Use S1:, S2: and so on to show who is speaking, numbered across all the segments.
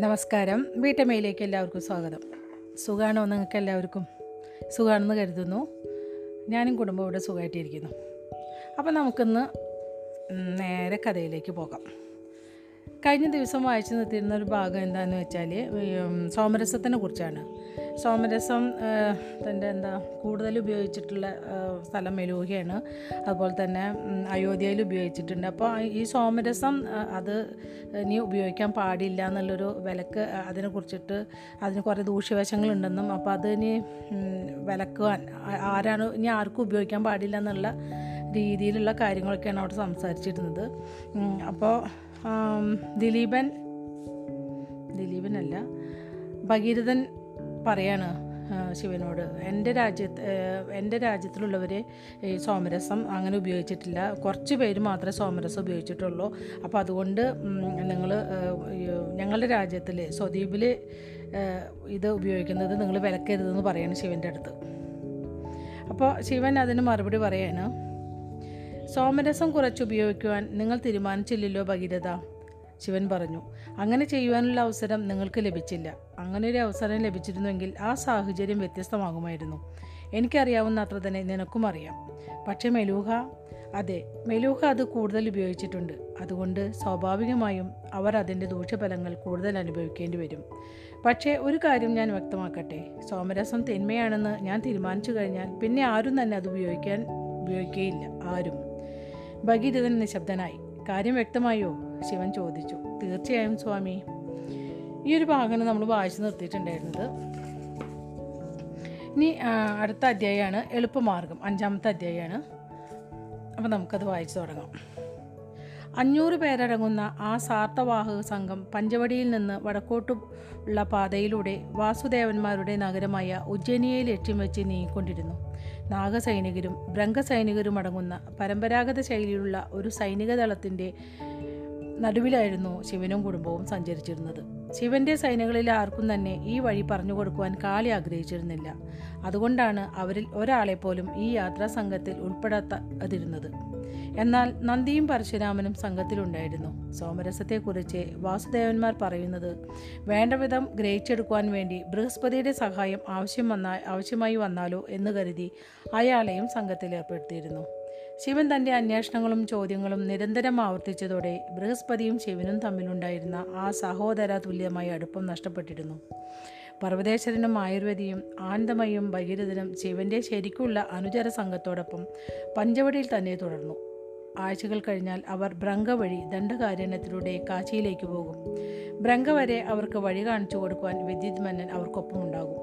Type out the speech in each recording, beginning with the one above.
S1: നമസ്കാരം. വീട്ടമ്മയിലേക്ക് എല്ലാവർക്കും സ്വാഗതം. സുഖമാണോ നിങ്ങൾക്ക് എല്ലാവർക്കും? സുഖമാണെന്ന് കരുതുന്നു. ഞാനും കുടുംബം ഇവിടെ സുഖമായിട്ടിരിക്കുന്നു. അപ്പോൾ നമുക്കിന്ന് നേരെ കഥയിലേക്ക് പോകാം. കഴിഞ്ഞ ദിവസം വായിച്ചു നിർത്തിയിരുന്ന ഒരു ഭാഗം എന്താണെന്ന് വെച്ചാൽ സോമരസത്തിനെ കുറിച്ചാണ്. സോമരസം തന്റെ എന്താ കൂടുതൽ ഉപയോഗിച്ചിട്ടുള്ള സ്ഥലം മെലൂഹയാണ്. അതുപോലെ തന്നെ അയോധ്യയിൽ ഉപയോഗിച്ചിട്ടുണ്ട്. അപ്പോൾ ഈ സോമരസം അത് ഇനി ഉപയോഗിക്കാൻ പാടില്ല എന്നുള്ളൊരു വിലക്ക് അതിനെ കുറിച്ചിട്ട് അതിന് കുറേ ദൂഷ്യവശങ്ങളുണ്ടെന്നും അപ്പോൾ അത് ഇനി വിലക്കുവാൻ ആരാണ് ഇനി ആർക്കും ഉപയോഗിക്കാൻ പാടില്ല എന്നുള്ള രീതിയിലുള്ള കാര്യങ്ങളൊക്കെയാണ് അവിടെ സംസാരിച്ചിരുന്നത്. അപ്പോൾ ദിലീപൻ ദിലീപനല്ല ഭഗീരഥൻ പറയാണ് ശിവനോട്. എന്റെ രാജ്യത്ത് എന്റെ രാജ്യത്തിലുള്ളവർ ഈ സോമരസം അങ്ങനെ ഉപയോഗിച്ചിട്ടില്ല. കുറച്ച് പേര് മാത്രമേ സോമരസം ഉപയോഗിച്ചിട്ടുള്ളൂ. അപ്പോൾ അതുകൊണ്ട് നിങ്ങൾ ഞങ്ങളുടെ രാജ്യത്തിൽ സ്വദീപിൽ ഇത് ഉപയോഗിക്കുന്നത് നിങ്ങൾ വിലക്കരുതെന്ന് പറയാണ് ശിവന്റെ അടുത്ത്. അപ്പോൾ ശിവൻ അതിന് മറുപടി പറയാണ് സോമരസം കുറച്ച് ഉപയോഗിക്കുവാൻ നിങ്ങൾ തീരുമാനിച്ചില്ലല്ലോ ഭഗീരഥ. ശിവൻ പറഞ്ഞു അങ്ങനെ ചെയ്യുവാനുള്ള അവസരം നിങ്ങൾക്ക് ലഭിച്ചില്ല. അങ്ങനെ ഒരു അവസരം ലഭിച്ചിരുന്നുവെങ്കിൽ ആ സാഹചര്യം വ്യത്യസ്തമാകുമായിരുന്നു. എനിക്കറിയാവുന്ന അത്ര തന്നെ നിനക്കും അറിയാം. പക്ഷേ മെലൂഹ അതെ മെലൂഹ അത് കൂടുതൽ ഉപയോഗിച്ചിട്ടുണ്ട്. അതുകൊണ്ട് സ്വാഭാവികമായും അവർ അതിന്റെ ദൂഷ്യഫലങ്ങൾ കൂടുതൽ അനുഭവിക്കേണ്ടി വരും. പക്ഷേ ഒരു കാര്യം ഞാൻ വ്യക്തമാക്കട്ടെ. സോമരസം തിന്മയാണെന്ന് ഞാൻ തീരുമാനിച്ചു കഴിഞ്ഞാൽ പിന്നെ ആരും തന്നെ അത് ഉപയോഗിക്കാൻ ഉപയോഗിക്കുകയില്ല ആരും. ഭഗീരഥൻ നിശബ്ദനായി. കാര്യം വ്യക്തമായോ? ശിവൻ ചോദിച്ചു. തീർച്ചയായും സ്വാമി. ഈ ഒരു ഭാഗമാണ് നമ്മൾ വായിച്ചു നിർത്തിയിട്ടുണ്ടായിരുന്നത്. ഇനി അടുത്ത അധ്യായമാണ് എളുപ്പമാർഗം. അഞ്ചാമത്തെ അധ്യായമാണ് അപ്പോൾ നമുക്കത് വായിച്ചു തുടങ്ങാം. അഞ്ഞൂറ് പേരടങ്ങുന്ന ആ സാർത്ഥവാഹക സംഘം പഞ്ചവടിയിൽ നിന്ന് വടക്കോട്ട് ഉള്ള പാതയിലൂടെ വാസുദേവന്മാരുടെ നഗരമായ ഉജ്ജയിനിയെ ലക്ഷ്യം വെച്ച് നീങ്ങിക്കൊണ്ടിരുന്നു. നാഗസൈനികരും ബ്രംഗസൈനികരും അടങ്ങുന്ന പരമ്പരാഗത ശൈലിയിലുള്ള ഒരു സൈനിക ദളത്തിന്റെ നടുവിലായിരുന്നു ശിവനും കുടുംബവും സഞ്ചരിച്ചിരുന്നത്. ശിവന്റെ സൈനികളിൽ ആർക്കും തന്നെ ഈ വഴി പറഞ്ഞു കൊടുക്കുവാൻ കാളി ആഗ്രഹിച്ചിരുന്നില്ല. അതുകൊണ്ടാണ് അവരിൽ ഒരാളെ പോലും ഈ യാത്രാ സംഘത്തിൽ ഉൾപ്പെടാത്തതിരുന്നത്. എന്നാൽ നന്ദിയും പരശുരാമനും സംഘത്തിലുണ്ടായിരുന്നു. സോമരസത്തെക്കുറിച്ച് വാസുദേവന്മാർ പറയുന്നത് വേണ്ടവിധം ഗ്രഹിച്ചെടുക്കുവാൻ വേണ്ടി ബൃഹസ്പതിയുടെ സഹായം ആവശ്യം വന്നാൽ ആവശ്യമായി വന്നാലോ എന്ന് കരുതി അയാളെയും സംഘത്തിൽ ഏർപ്പെടുത്തിയിരുന്നു. ശിവൻ തന്റെ അന്വേഷണങ്ങളും ചോദ്യങ്ങളും നിരന്തരം ആവർത്തിച്ചതോടെ ബൃഹസ്പതിയും ശിവനും തമ്മിലുണ്ടായിരുന്ന ആ സഹോദര തുല്യമായ അടുപ്പം നഷ്ടപ്പെട്ടിരുന്നു. പർവതേശ്വരനും ആയുർവേദിയും ആനന്ദമയും ഭഗീരഥനും ശിവന്റെ ശരിക്കുള്ള അനുചര സംഘത്തോടൊപ്പം പഞ്ചവടിയിൽ തന്നെ തുടർന്നു. ആഴ്ചകൾ കഴിഞ്ഞാൽ അവർ ബ്രങ്ക വഴി ദണ്ഡകാരണ്യത്തിലൂടെ കാശിയിലേക്ക് പോകും. ബ്രങ്ക വരെ അവർക്ക് വഴി കാണിച്ചു കൊടുക്കുവാൻ വിദ്യുത് മന്നൻ അവർക്കൊപ്പമുണ്ടാകും.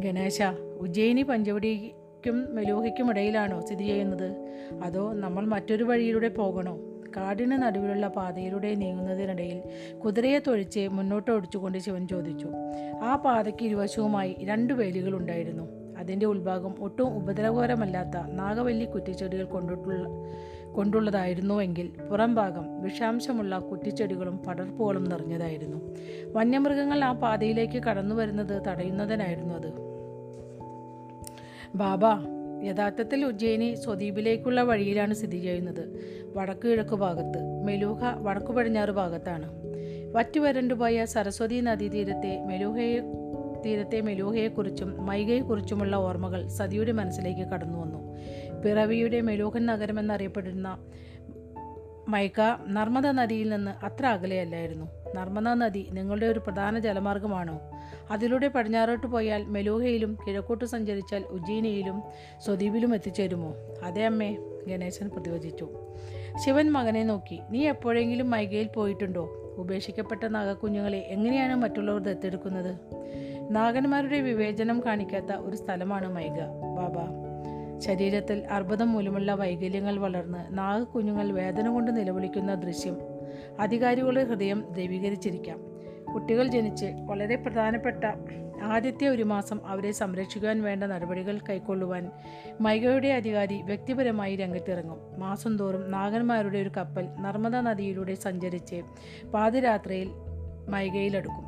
S1: ഗണേശ ഉജ്ജയിനി പഞ്ചവടിക്കും മെലൂഹയ്ക്കും ഇടയിലാണോ സ്ഥിതി ചെയ്യുന്നത്? അതോ നമ്മൾ മറ്റൊരു വഴിയിലൂടെ പോകണോ? കാടിന് നടുവിലുള്ള പാതയിലൂടെ നീങ്ങുന്നതിനിടയിൽ കുതിരയെ തൊഴിച്ച് മുന്നോട്ട് ഓടിച്ചുകൊണ്ട് ശിവൻ ചോദിച്ചു. ആ പാതയ്ക്ക് ഇരുവശവുമായി രണ്ട് വേലികൾ ഉണ്ടായിരുന്നു. അതിന്റെ ഉൾഭാഗം ഒട്ടും ഉപദ്രവകരമല്ലാത്ത നാഗവല്ലി കുറ്റിച്ചെടികൾ കൊണ്ടിട്ടുള്ള കൊണ്ടുള്ളതായിരുന്നുവെങ്കിൽ പുറം ഭാഗം വിഷാംശമുള്ള കുറ്റിച്ചെടികളും പടർപ്പുകളും നിറഞ്ഞതായിരുന്നു. വന്യമൃഗങ്ങൾ ആ പാതയിലേക്ക് കടന്നു വരുന്നത് തടയുന്നതിനായിരുന്നു അത്. ബാബ യഥാർത്ഥത്തിൽ ഉജ്ജയിനി സ്വദീപിലേക്കുള്ള വഴിയിലാണ് സ്ഥിതി ചെയ്യുന്നത്. വടക്കു കിഴക്ക് ഭാഗത്ത് മെലൂഹ വടക്കു പടിഞ്ഞാറ് ഭാഗത്താണ്. വറ്റുവരണ്ടുപോയ സരസ്വതി നദീതീരത്തെ മെലൂഹയെ തീരത്തെ മെലൂഹയെക്കുറിച്ചും മൈഗയെക്കുറിച്ചുമുള്ള ഓർമ്മകൾ സതിയുടെ മനസ്സിലേക്ക് കടന്നു വന്നു. പിറവിയുടെ മെലൂഹൻ നഗരമെന്നറിയപ്പെടുന്ന മൈക നർമ്മദ നദിയിൽ നിന്ന് അത്ര അകലെയല്ലായിരുന്നു. നർമ്മദ നദി നിങ്ങളുടെ ഒരു പ്രധാന ജലമാർഗമാണോ? അതിലൂടെ പടിഞ്ഞാറോട്ട് പോയാൽ മെലൂഹയിലും കിഴക്കോട്ട് സഞ്ചരിച്ചാൽ ഉജ്ജീനിയിലും സ്വദീപിലും എത്തിച്ചേരുമോ? അതെ അമ്മേ ഗണേശൻ പ്രതിവചിച്ചു. ശിവൻ മകനെ നോക്കി നീ എപ്പോഴെങ്കിലും മൈഗയിൽ പോയിട്ടുണ്ടോ? ഉപേക്ഷിക്കപ്പെട്ട നാഗക്കുഞ്ഞുങ്ങളെ എങ്ങനെയാണ് മറ്റുള്ളവർ ദത്തെടുക്കുന്നത്? നാഗന്മാരുടെ വിവേചനം കാണിക്കാത്ത ഒരു സ്ഥലമാണ് മൈഗ ബാബ ശരീരത്തിൽ അർബുദം മൂലമുള്ള വൈകല്യങ്ങൾ വളർന്ന് നാഗക്കുഞ്ഞുങ്ങൾ വേദന കൊണ്ട് നിലവിളിക്കുന്ന ദൃശ്യം അധികാരികളുടെ ഹൃദയം ദ്രവീകരിച്ചിരിക്കാം കുട്ടികൾ ജനിച്ച് വളരെ പ്രധാനപ്പെട്ട ആദ്യത്തെ ഒരു മാസം അവരെ സംരക്ഷിക്കാൻ വേണ്ട നടപടികൾ കൈക്കൊള്ളുവാൻ മൈഗയുടെ അധികാരി വ്യക്തിപരമായി രംഗത്തിറങ്ങും. മാസം തോറും നാഗന്മാരുടെ ഒരു കപ്പൽ നർമ്മദ നദിയിലൂടെ സഞ്ചരിച്ച് പാതിരാത്രിയിൽ മൈഗയിലെടുക്കും.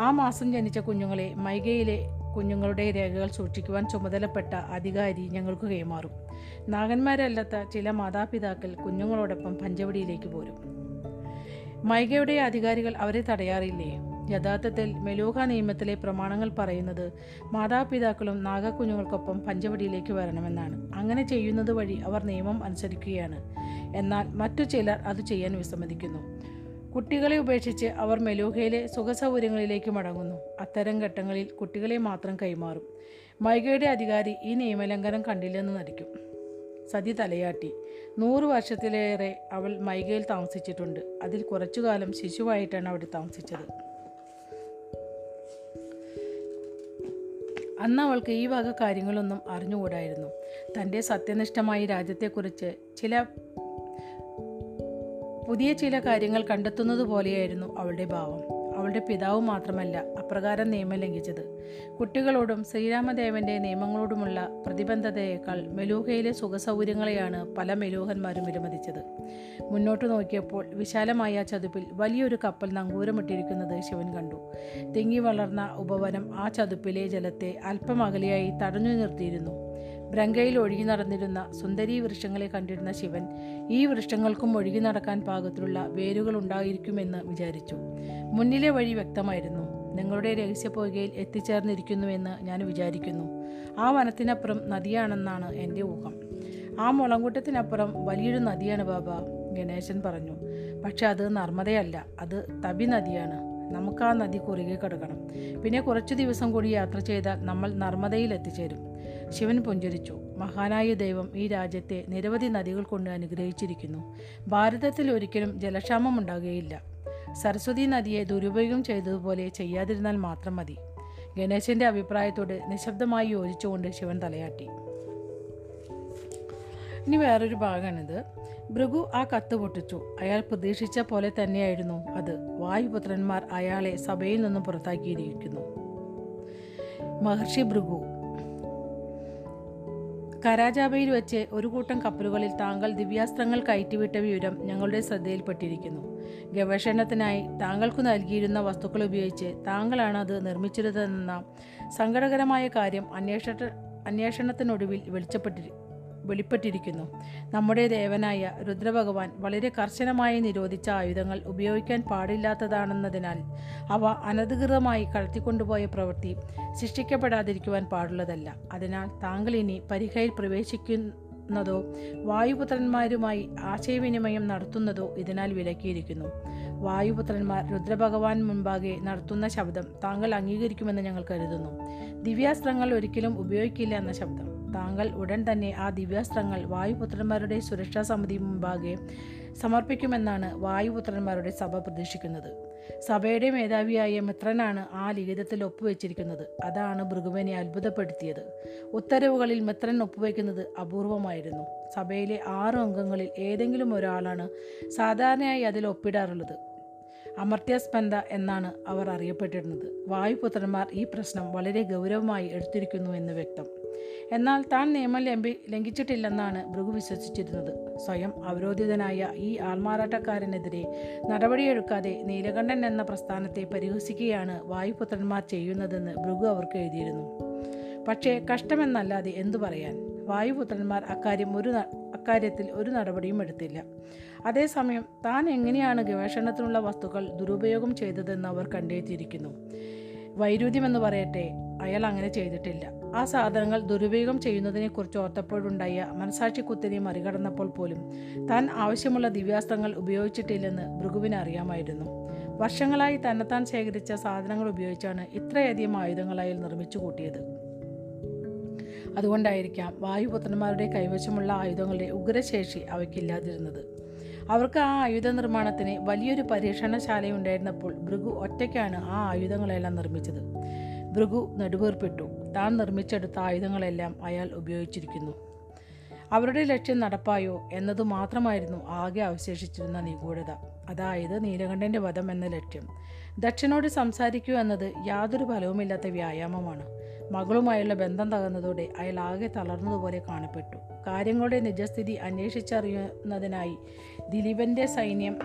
S1: ആ മാസം ജനിച്ച കുഞ്ഞുങ്ങളെ മൈഗയിലെ കുഞ്ഞുങ്ങളുടെ രേഖകൾ സൂക്ഷിക്കുവാൻ ചുമതലപ്പെട്ട അധികാരി ഞങ്ങൾക്ക് കൈമാറും. നാഗന്മാരല്ലാത്ത ചില മാതാപിതാക്കൾ കുഞ്ഞുങ്ങളോടൊപ്പം പഞ്ചവടിയിലേക്ക് പോരും. മൈഗയുടെ അധികാരികൾ അവരെ തടയാറില്ലേ? യഥാർത്ഥത്തിൽ മെലൂഹ നിയമത്തിലെ പ്രമാണങ്ങൾ പറയുന്നത് മാതാപിതാക്കളും നാഗക്കുഞ്ഞുങ്ങൾക്കൊപ്പം പഞ്ചവടിയിലേക്ക് വരണമെന്നാണ്. അങ്ങനെ ചെയ്യുന്നത് വഴി അവർ നിയമം അനുസരിക്കുകയാണ്. എന്നാൽ മറ്റു ചിലർ അത് ചെയ്യാൻ വിസമ്മതിക്കുന്നു. കുട്ടികളെ ഉപേക്ഷിച്ച് അവർ മെലൂഹയിലെ സുഖസൗകര്യങ്ങളിലേക്ക് മടങ്ങുന്നു. അത്തരം ഘട്ടങ്ങളിൽ കുട്ടികളെ മാത്രം കൈമാറും. മൈഗയുടെ അധികാരി ഈ നിയമലംഘനം കണ്ടില്ലെന്ന് നടിക്കും. സതി തലയാട്ടി. നൂറ് വർഷത്തിലേറെ അവൾ മൈഗയിൽ താമസിച്ചിട്ടുണ്ട്. അതിൽ കുറച്ചു കാലം ശിശുവായിട്ടാണ് അവിടെ താമസിച്ചത്. അന്ന് അവൾക്ക് ഈ വക കാര്യങ്ങളൊന്നും അറിഞ്ഞുകൂടായിരുന്നു. തന്റെ സത്യനിഷ്ഠമായ രാജ്യത്തെക്കുറിച്ച് ചില പുതിയ ചില കാര്യങ്ങൾ കണ്ടെത്തുന്നത് പോലെയായിരുന്നു അവളുടെ ഭാവം. അവളുടെ പിതാവ് മാത്രമല്ല അപ്രകാരം നിയമം ലംഘിച്ചത്. കുട്ടികളോടും ശ്രീരാമദേവന്റെ നിയമങ്ങളോടുമുള്ള പ്രതിബന്ധതയേക്കാൾ മെലൂഹയിലെ സുഖസൗകര്യങ്ങളെയാണ് പല മെലൂഹന്മാരും വിലമതിച്ചത്. മുന്നോട്ട് നോക്കിയപ്പോൾ വിശാലമായ ചതുപ്പിൽ വലിയൊരു കപ്പൽ നങ്കൂരമിട്ടിരിക്കുന്നത് ശിവൻ കണ്ടു. തിങ്ങി വളർന്ന ഉപവനം ആ ചതുപ്പിലെ ജലത്തെ അല്പം അകലെയായി തടഞ്ഞു നിർത്തിയിരുന്നു. ബ്രങ്കയിൽ ഒഴുകി നടന്നിരുന്ന സുന്ദരി വൃക്ഷങ്ങളെ കണ്ടിരുന്ന ശിവൻ ഈ വൃക്ഷങ്ങൾക്കും ഒഴുകി നടക്കാൻ പാകത്തിലുള്ള വേരുകൾ ഉണ്ടായിരിക്കുമെന്ന് വിചാരിച്ചു. മുന്നിലെ വഴി വ്യക്തമായിരുന്നു. നിങ്ങളുടെ രഹസ്യപ്പോകയിൽ എത്തിച്ചേർന്നിരിക്കുന്നുവെന്ന് ഞാൻ വിചാരിക്കുന്നു. ആ വനത്തിനപ്പുറം നദിയാണെന്നാണ് എന്റെ ഊഹം. ആ മുളങ്കൂട്ടത്തിനപ്പുറം വലിയൊരു നദിയാണ് ബാബ ഗണേശൻ പറഞ്ഞു. പക്ഷെ അത് നർമ്മദയല്ല അത് തബി നദിയാണ്. നമുക്ക് ആ നദി കുറുകെ കടക്കണം. പിന്നെ കുറച്ചു ദിവസം കൂടി യാത്ര ചെയ്താൽ നമ്മൾ നർമ്മദയിൽ എത്തിച്ചേരും. ശിവൻ പുഞ്ചരിച്ചു. മഹാനായ ദൈവം ഈ രാജ്യത്തെ നിരവധി നദികൾ കൊണ്ട് അനുഗ്രഹിച്ചിരിക്കുന്നു. ഭാരതത്തിൽ ഒരിക്കലും ജലക്ഷാമം ഉണ്ടാകുകയില്ല. സരസ്വതി നദിയെ ദുരുപയോഗം ചെയ്തതുപോലെ ചെയ്യാതിരുന്നാൽ മാത്രം മതി. ഗണേശന്റെ അഭിപ്രായത്തോട് നിശബ്ദമായി യോജിച്ചുകൊണ്ട് ശിവൻ തലയാട്ടി. ഇനി വേറൊരു ഭാഗമാണിത്. ഭൃഗു ആ കത്ത് പൊട്ടിച്ചു. അയാൾ പ്രതീക്ഷിച്ച പോലെ തന്നെയായിരുന്നു അത്. വായുപുത്രന്മാർ അയാളെ സഭയിൽ നിന്നും പുറത്താക്കിയിരിക്കുന്നു. മഹർഷി ഭൃഗു കരാജാബയിൽ വെച്ച് ഒരു കൂട്ടം കപ്പലുകളിൽ താങ്കൾ ദിവ്യാസ്ത്രങ്ങൾ കയറ്റിവിട്ട വിവരം ഞങ്ങളുടെ ശ്രദ്ധയിൽപ്പെട്ടിരിക്കുന്നു. ഗവേഷണത്തിനായി താങ്കൾക്ക് നൽകിയിരുന്ന വസ്തുക്കൾ ഉപയോഗിച്ച് താങ്കളാണ് അത് നിർമ്മിച്ചിരുന്നതെന്ന സങ്കടകരമായ കാര്യം അന്വേഷണ അന്വേഷണത്തിനൊടുവിൽ വെളിച്ചപ്പെട്ടി വെളിപ്പെട്ടിരിക്കുന്നു. നമ്മുടെ ദേവനായ രുദ്രഭഗവാൻ വളരെ കർശനമായി നിരോധിച്ച ആയുധങ്ങൾ ഉപയോഗിക്കാൻ പാടില്ലാത്തതാണെന്നതിനാൽ അവ അനധികൃതമായി കടത്തിക്കൊണ്ടുപോയ പ്രവൃത്തി ശിക്ഷിക്കപ്പെടാതിരിക്കുവാൻ പാടുള്ളതല്ല. അതിനാൽ താങ്കൾ ഇനി പരിഹയിൽ പ്രവേശിക്കുന്നതോ വായുപുത്രന്മാരുമായി ആശയവിനിമയം നടത്തുന്നതോ ഇതിനാൽ വിലക്കിയിരിക്കുന്നു. വായുപുത്രന്മാർ രുദ്രഭഗവാൻ മുൻപാകെ നടത്തുന്ന ശബ്ദം താങ്കൾ അംഗീകരിക്കുമെന്ന് ഞങ്ങൾ കരുതുന്നു. ദിവ്യാസ്ത്രങ്ങൾ ഒരിക്കലും ഉപയോഗിക്കില്ല എന്ന ശബ്ദം. താങ്കൾ ഉടൻ തന്നെ ആ ദിവ്യാസ്ത്രങ്ങൾ വായുപുത്രന്മാരുടെ സുരക്ഷാ സമിതി മുമ്പാകെ സമർപ്പിക്കുമെന്നാണ് വായുപുത്രന്മാരുടെ സഭ പ്രതീക്ഷിക്കുന്നത്. സഭയുടെ മേധാവിയായ മിത്രനാണ് ആ ലിഖിതത്തിൽ ഒപ്പുവെച്ചിരിക്കുന്നത്. അതാണ് ഭൃഗുവിനെ അത്ഭുതപ്പെടുത്തിയത്. ഉത്തരവുകളിൽ മിത്രൻ ഒപ്പുവെക്കുന്നത് അപൂർവമായിരുന്നു. സഭയിലെ ആറ് അംഗങ്ങളിൽ ഏതെങ്കിലും ഒരാളാണ് സാധാരണയായി അതിൽ ഒപ്പിടാറുള്ളത്. അമർത്യാസ്പന്ദ എന്നാണ് അവർ അറിയപ്പെട്ടിരുന്നത്. വായുപുത്രന്മാർ ഈ പ്രശ്നം വളരെ ഗൗരവമായി എടുത്തിരിക്കുന്നു എന്ന് വ്യക്തം. എന്നാൽ താൻ നിയമം ലംബി ലംഘിച്ചിട്ടില്ലെന്നാണ് ഭൃഗു വിശ്വസിച്ചിരുന്നത്. സ്വയം അവരോധിതനായ ഈ ആൾമാറാട്ടക്കാരനെതിരെ നടപടിയെടുക്കാതെ നീലകണ്ഠൻ എന്ന പ്രസ്ഥാനത്തെ പരിഹസിക്കുകയാണ് വായുപുത്രന്മാർ ചെയ്യുന്നതെന്ന് ഭൃഗു അവർക്ക് എഴുതിയിരുന്നു. പക്ഷേ കഷ്ടമെന്നല്ലാതെ എന്തു പറയാൻ? വായുപുത്രന്മാർ അക്കാര്യം ഒരു അക്കാര്യത്തിൽ ഒരു നടപടിയും എടുത്തില്ല. അതേസമയം താൻ എങ്ങനെയാണ് ഗവേഷണത്തിനുള്ള വസ്തുക്കൾ ദുരുപയോഗം ചെയ്തതെന്ന് അവർ കണ്ടെത്തിയിരിക്കുന്നു വൈരുദ്ധ്യമെന്ന് പറയട്ടെ അയാൾ അങ്ങനെ ചെയ്തിട്ടില്ല. ആ സാധനങ്ങൾ ദുരുപയോഗം ചെയ്യുന്നതിനെക്കുറിച്ച് ഓർത്തപ്പോഴുണ്ടായ മനസാക്ഷി കുത്തിനെ മറികടന്നപ്പോൾ പോലും താൻ ആവശ്യമുള്ള ദിവ്യാസ്ത്രങ്ങൾ ഉപയോഗിച്ചിട്ടില്ലെന്ന് ഭൃഗുവിന് അറിയാമായിരുന്നു. വർഷങ്ങളായി തന്നെത്താൻ ശേഖരിച്ച സാധനങ്ങൾ ഉപയോഗിച്ചാണ് ഇത്രയധികം ആയുധങ്ങളായി നിർമ്മിച്ചു കൂട്ടിയത്. അതുകൊണ്ടായിരിക്കാം വായുപുത്രന്മാരുടെ കൈവശമുള്ള ആയുധങ്ങളുടെ ഉഗ്രശേഷി അവയ്ക്കില്ലാതിരുന്നത്. അവർക്ക് ആ ആയുധ നിർമ്മാണത്തിന് വലിയൊരു പരീക്ഷണശാലയുണ്ടായിരുന്നപ്പോൾ ഭൃഗു ഒറ്റയ്ക്കാണ് ആ ആയുധങ്ങളെല്ലാം നിർമ്മിച്ചത്. ഭൃഗു നെടുവേർപ്പെട്ടു. താൻ നിർമ്മിച്ചെടുത്ത ആയുധങ്ങളെല്ലാം അയാൾ ഉപയോഗിച്ചിരിക്കുന്നു. അവരുടെ ലക്ഷ്യം നടപ്പായോ എന്നത് മാത്രമായിരുന്നു ആകെ അവശേഷിച്ചിരുന്ന നിഗൂഢത. അതായത് നീലകണ്ഠന്റെ വധം എന്ന ലക്ഷ്യം. ദക്ഷനോട് സംസാരിക്കൂ എന്നത് യാതൊരു ഫലവുമില്ലാത്ത വ്യായാമമാണ്. മകളുമായുള്ള ബന്ധം തകർന്നതോടെ അയാൾ ആകെ തളർന്നതുപോലെ കാണപ്പെട്ടു. കാര്യങ്ങളുടെ നിജസ്ഥിതി അന്വേഷിച്ചറിയുന്നതിനായി ദിലീപന്റെ സൈന്യം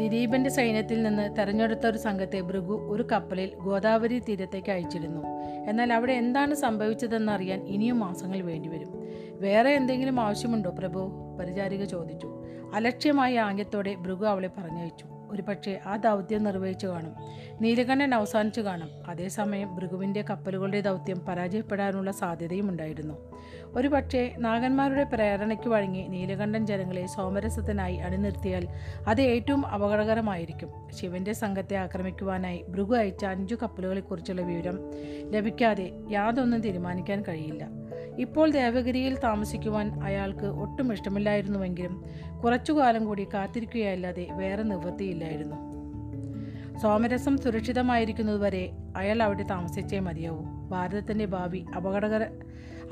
S1: ദിലീപന്റെ സൈന്യത്തിൽ നിന്ന് തെരഞ്ഞെടുത്ത ഒരു സംഘത്തെ ഭൃഗു ഒരു കപ്പലിൽ ഗോദാവരി തീരത്തേക്ക് അയച്ചിരുന്നു. എന്നാൽ അവിടെ എന്താണ് സംഭവിച്ചതെന്ന് അറിയാൻ ഇനിയും മാസങ്ങൾ വേണ്ടിവരും. വേറെ എന്തെങ്കിലും ആവശ്യമുണ്ടോ പ്രഭു? പരിചാരിക ചോദിച്ചു. അലക്ഷ്യമായ ആംഗ്യത്തോടെ ഭൃഗു അവളെ പറഞ്ഞയച്ചു. ഒരുപക്ഷെ ആ ദൗത്യം നിർവഹിച്ചു കാണും. നീലകണ്ഠൻ അവസാനിച്ചു കാണും. അതേസമയം ഭൃഗുവിന്റെ കപ്പലുകളുടെ ദൗത്യം പരാജയപ്പെടാനുള്ള സാധ്യതയും ഉണ്ടായിരുന്നു. ഒരുപക്ഷെ നാഗന്മാരുടെ പ്രേരണയ്ക്ക് വഴങ്ങി നീലകണ്ഠൻ ജനങ്ങളെ സോമരസത്തിനായി അണിനിർത്തിയാൽ അത് ഏറ്റവും അപകടകരമായിരിക്കും. ശിവന്റെ സംഘത്തെ ആക്രമിക്കുവാനായി ഭൃഗു അയച്ച അഞ്ചു കപ്പലുകളെക്കുറിച്ചുള്ള വിവരം ലഭിക്കാതെ യാതൊന്നും തീരുമാനിക്കാൻ കഴിയില്ല. ഇപ്പോൾ ദേവഗിരിയിൽ താമസിക്കുവാൻ അയാൾക്ക് ഒട്ടും ഇഷ്ടമില്ലായിരുന്നുവെങ്കിലും കുറച്ചുകാലം കൂടി കാത്തിരിക്കുകയല്ലാതെ വേറെ നിവൃത്തിയില്ലായിരുന്നു. സോമരസം സുരക്ഷിതമായിരിക്കുന്നതുവരെ അയാൾ അവിടെ താമസിച്ചേ മതിയാവൂ. ഭാരതത്തിന്റെ ഭാവി അപകടകര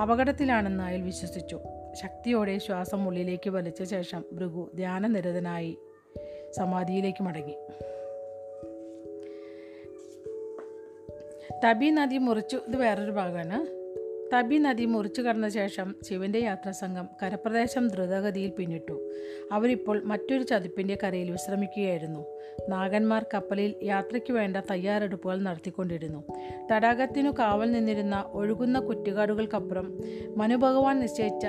S1: അപകടത്തിലാണെന്ന് അയാൾ വിശ്വസിച്ചു. ശക്തിയോടെ ശ്വാസം ഉള്ളിലേക്ക് വലിച്ച ശേഷം ഭൃഗു ധ്യാനനിരതനായി സമാധിയിലേക്ക് മടങ്ങി. തബി നദി മുറിച്ചു. ഇത് വേറൊരു ഭാഗമാണ്. തബി നദി മുറിച്ചു കടന്ന ശേഷം ശിവന്റെ യാത്രാസംഘം കരപ്രദേശം ദ്രുതഗതിയിൽ പിന്നിട്ടു. അവരിപ്പോൾ മറ്റൊരു ചതുപ്പിന്റെ കരയിൽ വിശ്രമിക്കുകയായിരുന്നു. നാഗന്മാർ കപ്പലിൽ യാത്രയ്ക്ക് വേണ്ട തയ്യാറെടുപ്പുകൾ നടത്തിക്കൊണ്ടിരുന്നു. തടാകത്തിനു കാവൽ നിന്നിരുന്ന ഒഴുകുന്ന കുറ്റുകാടുകൾക്കപ്പുറം മനുഭഗവാൻ നിശ്ചയിച്ച